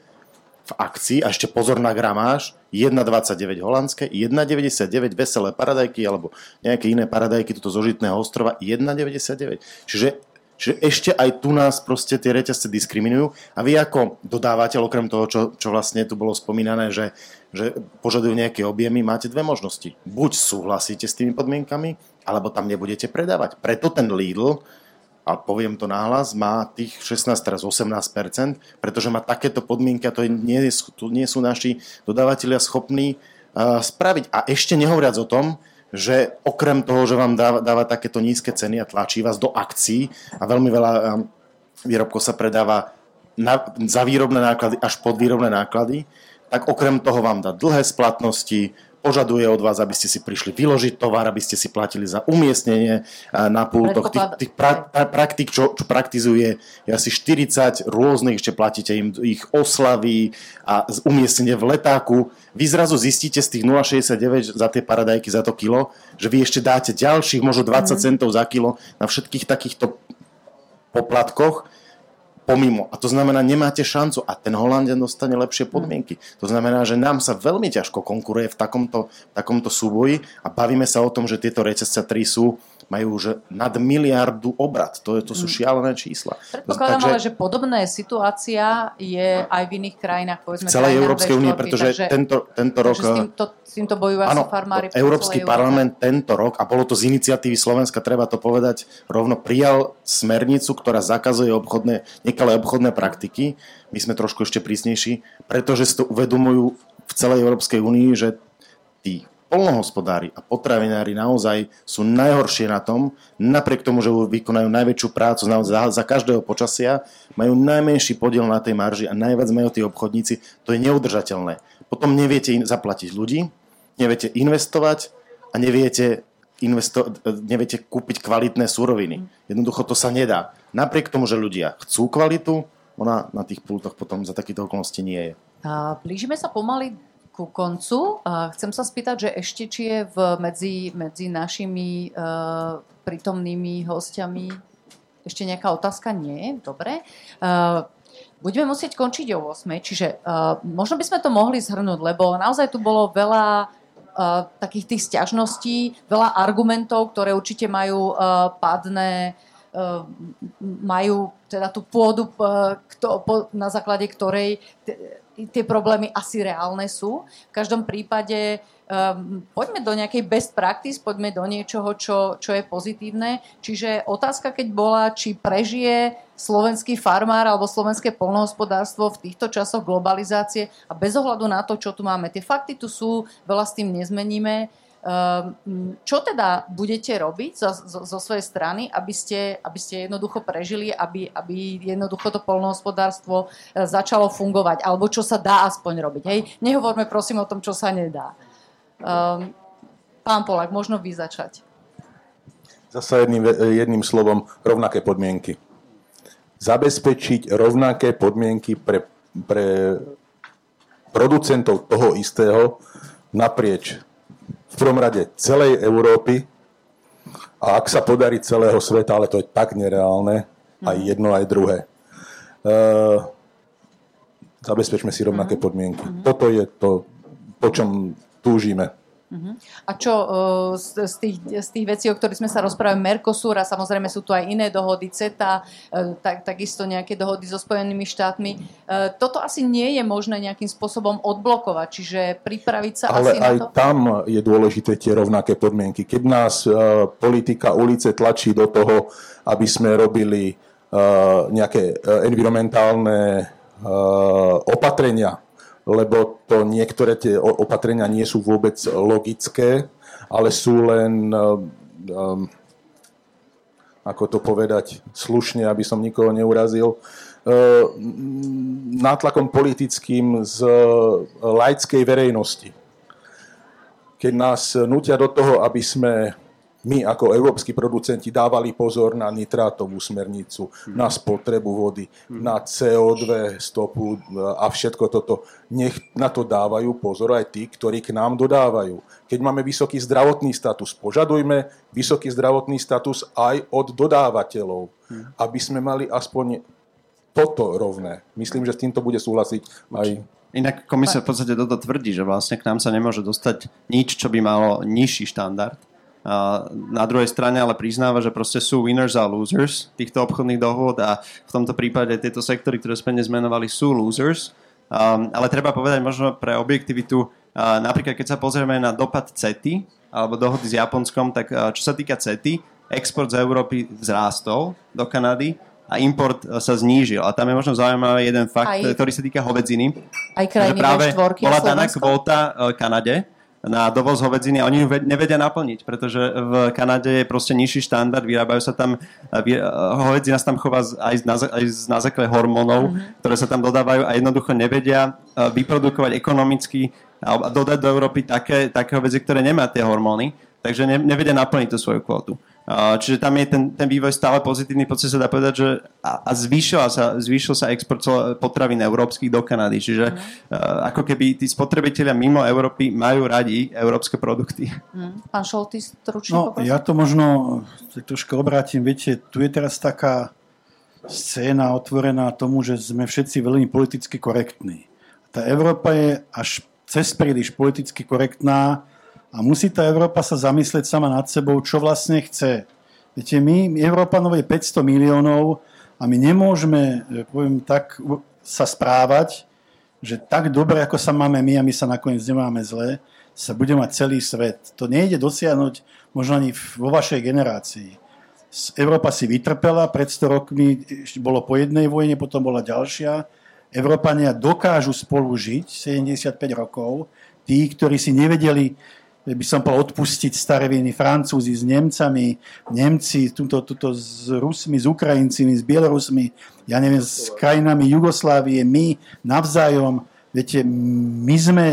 S3: v akcii a ešte pozor na gramáž 1,29 holandské, 1,99 veselé paradajky alebo nejaké iné paradajky tuto zo Žitného ostrova 1,99. Čiže Čiže ešte aj tu nás proste tie reťazce diskriminujú a vy ako dodávateľ, okrem toho, čo, čo vlastne tu bolo spomínané, že, že požadujú nejaké objemy, máte dve možnosti. Buď súhlasíte s tými podmienkami, alebo tam nebudete predávať. Preto ten Lidl a poviem to náhlas, má tých 16, teraz 18%, pretože má takéto podmienky a to nie, nie sú naši dodávateľia schopní uh, spraviť. A ešte nehovoriac o tom, že okrem toho, že vám dáva, dáva takéto nízke ceny a tlačí vás do akcií a veľmi veľa uh, výrobkov sa predáva na, za výrobné náklady až pod výrobné náklady, tak okrem toho vám dá dlhé splatnosti, požaduje od vás, aby ste si prišli vyložiť tovar, aby ste si platili za umiestnenie na pultoch. Tých, tých pra, pra, praktik, čo, čo praktizuje, je asi 40 rôznych, ešte platíte im ich oslavy a umiestnenie v letáku. Vy zrazu zistíte z tých 0,69 za tie paradajky za to kilo, že vy ešte dáte ďalších možno 20 mm. centov za kilo na všetkých takýchto poplatkoch pomimo. A to znamená, nemáte šancu a ten Holandian dostane lepšie podmienky. To znamená, že nám sa veľmi ťažko konkuruje v takomto, takomto súboji a bavíme sa o tom, že tieto reťazce 3 sú majú už nad miliardu obrad. To, to sú mm. šialené čísla.
S1: Predpokladám Takže, ale, že podobná situácia je aj v iných krajinách, povedzme
S3: v celej Európskej únie, pretože takže, tento, tento rok... S
S1: týmto, s týmto bojujú asi farmári.
S3: Európsky parlament Európe. tento rok, a bolo to z iniciatívy Slovenska, treba to povedať, rovno prijal smernicu, ktorá zakazuje obchodné, nekalé obchodné praktiky. My sme trošku ešte prísnejší, pretože si to uvedomujú v celej Európskej únii, že tí polnohospodári a potravinári naozaj sú najhoršie na tom, napriek tomu, že vykonajú najväčšiu prácu za, za každého počasia, majú najmenší podiel na tej marži a najviac majú tí obchodníci, to je neudržateľné. Potom neviete zaplatiť ľudí, neviete investovať a neviete, investo- neviete kúpiť kvalitné suroviny. Jednoducho to sa nedá. Napriek tomu, že ľudia chcú kvalitu, ona na tých pultoch potom za takýto okolnosti nie je.
S1: A blížime sa pomaly ku koncu. Chcem sa spýtať, že ešte či je v, medzi, medzi našimi uh, prítomnými hostiami ešte nejaká otázka? Nie? Dobre. Uh, budeme musieť končiť o 8, čiže uh, možno by sme to mohli zhrnúť, lebo naozaj tu bolo veľa uh, takých tých stiažností, veľa argumentov, ktoré určite majú padné uh, majú teda tú pôdu, po, na základe ktorej tie problémy asi reálne sú. V každom prípade um, poďme do nejakej best practice, poďme do niečoho, čo, čo je pozitívne. Čiže otázka, keď bola, či prežije slovenský farmár alebo slovenské polnohospodárstvo v týchto časoch globalizácie a bez ohľadu na to, čo tu máme. Tie fakty tu sú, veľa s tým nezmeníme. Ehm, čo teda budete robiť zo, zo, zo svojej strany, aby ste, aby ste jednoducho prežili, aby, aby jednoducho to polnohospodárstvo e, začalo fungovať, alebo čo sa dá aspoň robiť. Hej? Nehovorme prosím o tom, čo sa nedá. Um, pán Polak, možno vy začať.
S2: Zasa jedným, jedným slovom rovnaké podmienky. Zabezpečiť rovnaké podmienky pre, pre producentov toho istého naprieč v prvom rade celej Európy a ak sa podarí celého sveta, ale to je tak nereálne, aj mhm. jedno, aj druhé. Uh, zabezpečme si rovnaké mhm. podmienky. Toto je to, po čom túžime.
S1: Uh-huh. A čo uh, z, z, tých, z tých vecí, o ktorých sme sa rozprávali, Mercosur a samozrejme sú tu aj iné dohody, CETA, uh, tak, takisto nejaké dohody so Spojenými štátmi. Uh, toto asi nie je možné nejakým spôsobom odblokovať, čiže pripraviť sa
S2: Ale
S1: asi
S2: aj
S1: na to?
S2: tam je dôležité tie rovnaké podmienky. Keď nás uh, politika ulice tlačí do toho, aby sme robili uh, nejaké environmentálne uh, opatrenia, lebo to niektoré tie opatrenia nie sú vôbec logické, ale sú len, um, ako to povedať slušne, aby som nikoho neurazil, uh, nátlakom politickým z laickej verejnosti. Keď nás nutia do toho, aby sme my ako európsky producenti dávali pozor na nitrátovú smernicu, mm. na spotrebu vody, mm. na CO2 stopu a všetko toto. Nech na to dávajú pozor aj tí, ktorí k nám dodávajú. Keď máme vysoký zdravotný status, požadujme vysoký zdravotný status aj od dodávateľov, mm. aby sme mali aspoň toto rovné. Myslím, že s týmto bude súhlasiť aj
S5: Inak komisia v podstate toto tvrdí, že vlastne k nám sa nemôže dostať nič, čo by malo nižší štandard na druhej strane ale priznáva, že proste sú winners a losers týchto obchodných dohôd a v tomto prípade tieto sektory, ktoré sme dnes menovali, sú losers. Um, ale treba povedať možno pre objektivitu, uh, napríklad keď sa pozrieme na dopad CETY alebo dohody s Japonskom, tak uh, čo sa týka CETY, export z Európy vzrástol do Kanady a import uh, sa znížil. A tam je možno zaujímavý jeden fakt, aj, ktorý sa týka hovedziny.
S1: Aj krajiny práve
S5: bola daná kvóta uh, Kanade, na dovoz hovedziny a oni ju nevedia naplniť, pretože v Kanade je proste nižší štandard, vyrábajú sa tam, hovedzina sa tam chová aj na, aj na základe hormónov, mm-hmm. ktoré sa tam dodávajú a jednoducho nevedia vyprodukovať ekonomicky a dodať do Európy také, také hovedzie, ktoré nemá tie hormóny, takže ne, nevedia naplniť tú svoju kvotu. Čiže tam je ten, ten vývoj stále pozitívny, podstate sa dá povedať, že a, a zvýšil, sa, zvýšil sa export potravín európskych do Kanady. Čiže mm. ako keby tí spotrebitelia mimo Európy majú radi európske produkty.
S1: Mm. Pán Šolty, stručne
S4: No, poprosím. ja to možno trošku obrátim. Viete, tu je teraz taká scéna otvorená tomu, že sme všetci veľmi politicky korektní. Tá Európa je až cez príliš politicky korektná a musí tá Európa sa zamyslieť sama nad sebou, čo vlastne chce. Viete, my, Európanov je 500 miliónov a my nemôžeme, poviem tak, sa správať, že tak dobre, ako sa máme my a my sa nakoniec nemáme zle, sa bude mať celý svet. To nejde dosiahnuť možno ani vo vašej generácii. Európa si vytrpela, pred 100 rokmi bolo po jednej vojne, potom bola ďalšia. Európania dokážu spolu žiť 75 rokov. Tí, ktorí si nevedeli by som povedal, odpustiť staré viny Francúzi s Nemcami, Nemci tuto, tuto s Rusmi, s Ukrajincami, s Bielorusmi, ja neviem, s krajinami Jugoslávie, my navzájom, viete, my sme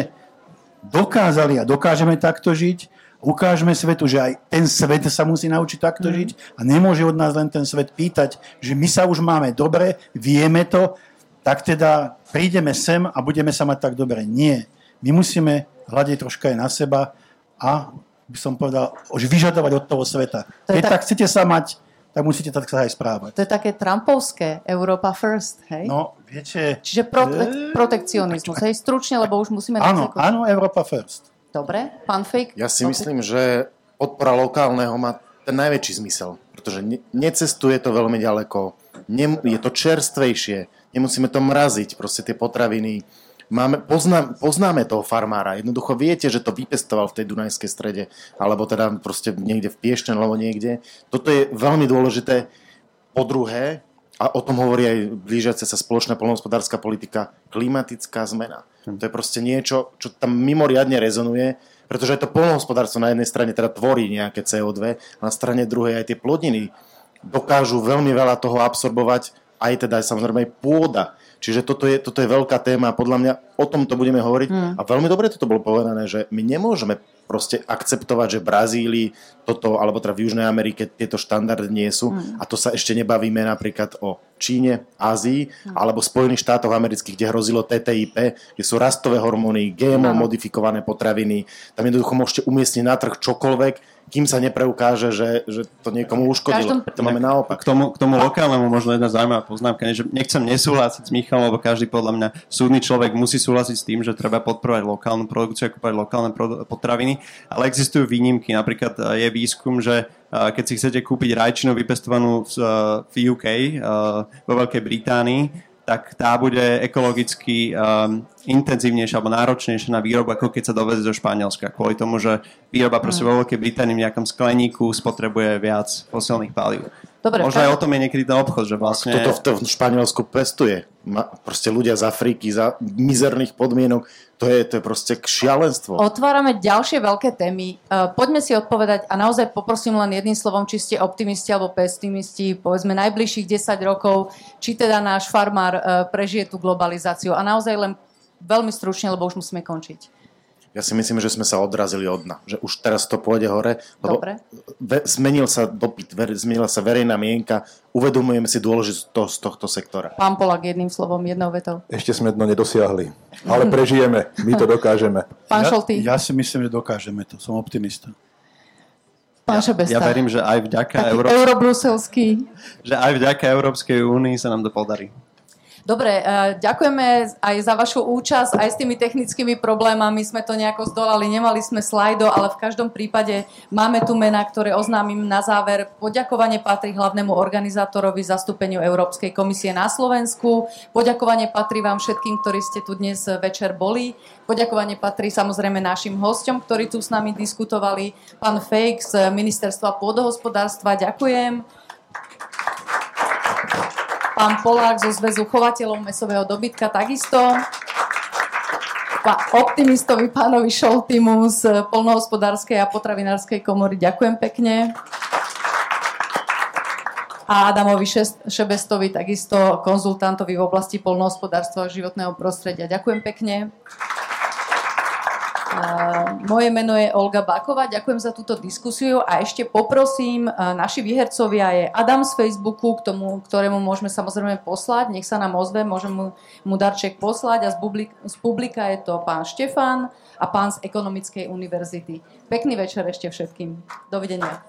S4: dokázali a dokážeme takto žiť, ukážeme svetu, že aj ten svet sa musí naučiť takto mm. žiť a nemôže od nás len ten svet pýtať, že my sa už máme dobre, vieme to, tak teda prídeme sem a budeme sa mať tak dobre. Nie. My musíme hľadiť troška aj na seba a by som povedal, už vyžadovať od toho sveta. Keď tak... tak chcete sa mať, tak musíte tak sa aj správať.
S1: To je také Trumpovské, Európa first, hej?
S4: No, viete...
S1: Čiže prote- protekcionizmus, hej, stručne, lebo už musíme...
S4: Áno, áno, Európa first.
S1: Dobre, pán Fejk?
S3: Ja si myslím, že podpora lokálneho má ten najväčší zmysel, pretože ne- necestuje to veľmi ďaleko, ne- je to čerstvejšie, nemusíme to mraziť, proste tie potraviny, Máme, poznám, poznáme toho farmára. Jednoducho viete, že to vypestoval v tej Dunajskej strede, alebo teda proste niekde v Piešťan, alebo niekde. Toto je veľmi dôležité. Po druhé, a o tom hovorí aj blížiaca sa spoločná polnohospodárska politika, klimatická zmena. To je proste niečo, čo tam mimoriadne rezonuje, pretože to polnohospodárstvo na jednej strane teda tvorí nejaké CO2, na strane druhej aj tie plodiny dokážu veľmi veľa toho absorbovať, aj teda samozrejme aj pôda. Čiže toto je, toto je veľká téma a podľa mňa o tomto budeme hovoriť. Hmm. A veľmi dobre toto bolo povedané, že my nemôžeme proste akceptovať, že v Brazílii toto, alebo teda v Južnej Amerike tieto štandardy nie sú. Hmm. A to sa ešte nebavíme napríklad o Číne, Ázii, hmm. alebo Spojených štátoch amerických, kde hrozilo TTIP, kde sú rastové hormóny, GMO hmm. modifikované potraviny. Tam jednoducho môžete umiestniť na trh čokoľvek, kým sa nepreukáže, že, že to niekomu uškodilo. Každom... To máme naopak.
S5: K tomu, k tomu lokálnemu možno jedna zaujímavá poznámka, že nechcem nesúhlasiť s Michalom, lebo každý podľa mňa súdny človek musí súhlasiť s tým, že treba podporovať lokálnu produkciu a kúpať lokálne potraviny, ale existujú výnimky. Napríklad e, je výskum, že e, keď si chcete kúpiť rajčinu vypestovanú v, e, v UK, vo Veľkej Británii, tak tá bude ekologicky um, intenzívnejšia alebo náročnejšia na výrobu, ako keď sa doveze do Španielska. Kvôli tomu, že výroba proste vo Veľkej Británii v nejakom skleníku spotrebuje viac fosilných palív. Dobre, Možno aj o tom je niekedy ten obchod, že vlastne...
S3: Kto to v, v Španielsku pestuje? Ma, proste ľudia z Afriky za mizerných podmienok to je, to je proste šialenstvo.
S1: Otvárame ďalšie veľké témy. Uh, poďme si odpovedať a naozaj poprosím len jedným slovom, či ste optimisti alebo pesimisti, povedzme najbližších 10 rokov, či teda náš farmár uh, prežije tú globalizáciu. A naozaj len veľmi stručne, lebo už musíme končiť.
S3: Ja si myslím, že sme sa odrazili od dna. Že už teraz to pôjde hore. Lebo
S1: Dobre.
S3: Ve, zmenil sa dopyt, ver, zmenila sa verejná mienka. Uvedomujeme si dôležitosť tohto sektora.
S1: Pán Polak, jedným slovom, jednou vetou.
S2: Ešte sme dno nedosiahli. Ale prežijeme. My to dokážeme.
S1: Pán Šolty.
S4: Ja, ja si myslím, že dokážeme to. Som optimista.
S1: Pán Šebesta.
S5: Ja, ja verím, že aj vďaka
S1: Európskej... Eurobruselský.
S5: Že aj vďaka Európskej únii sa nám to podarí.
S1: Dobre, e, ďakujeme aj za vašu účasť, aj s tými technickými problémami sme to nejako zdolali, nemali sme slajdo, ale v každom prípade máme tu mená, ktoré oznámim na záver. Poďakovanie patrí hlavnému organizátorovi zastúpeniu Európskej komisie na Slovensku. Poďakovanie patrí vám všetkým, ktorí ste tu dnes večer boli. Poďakovanie patrí samozrejme našim hostom, ktorí tu s nami diskutovali. Pán Fejk z Ministerstva pôdohospodárstva, ďakujem pán Polák zo Zväzu chovateľov mesového dobytka takisto, pán optimistovi pánovi Šoltimu z Polnohospodárskej a potravinárskej komory ďakujem pekne a Adamovi Šebestovi, takisto konzultantovi v oblasti polnohospodárstva a životného prostredia. Ďakujem pekne. Moje meno je Olga Báková, ďakujem za túto diskusiu a ešte poprosím, naši výhercovia je Adam z Facebooku, k tomu, ktorému môžeme samozrejme poslať, nech sa nám ozve, môžem mu, mu darček poslať a z, publik, z publika je to pán Štefan a pán z Ekonomickej univerzity. Pekný večer ešte všetkým. Dovidenia.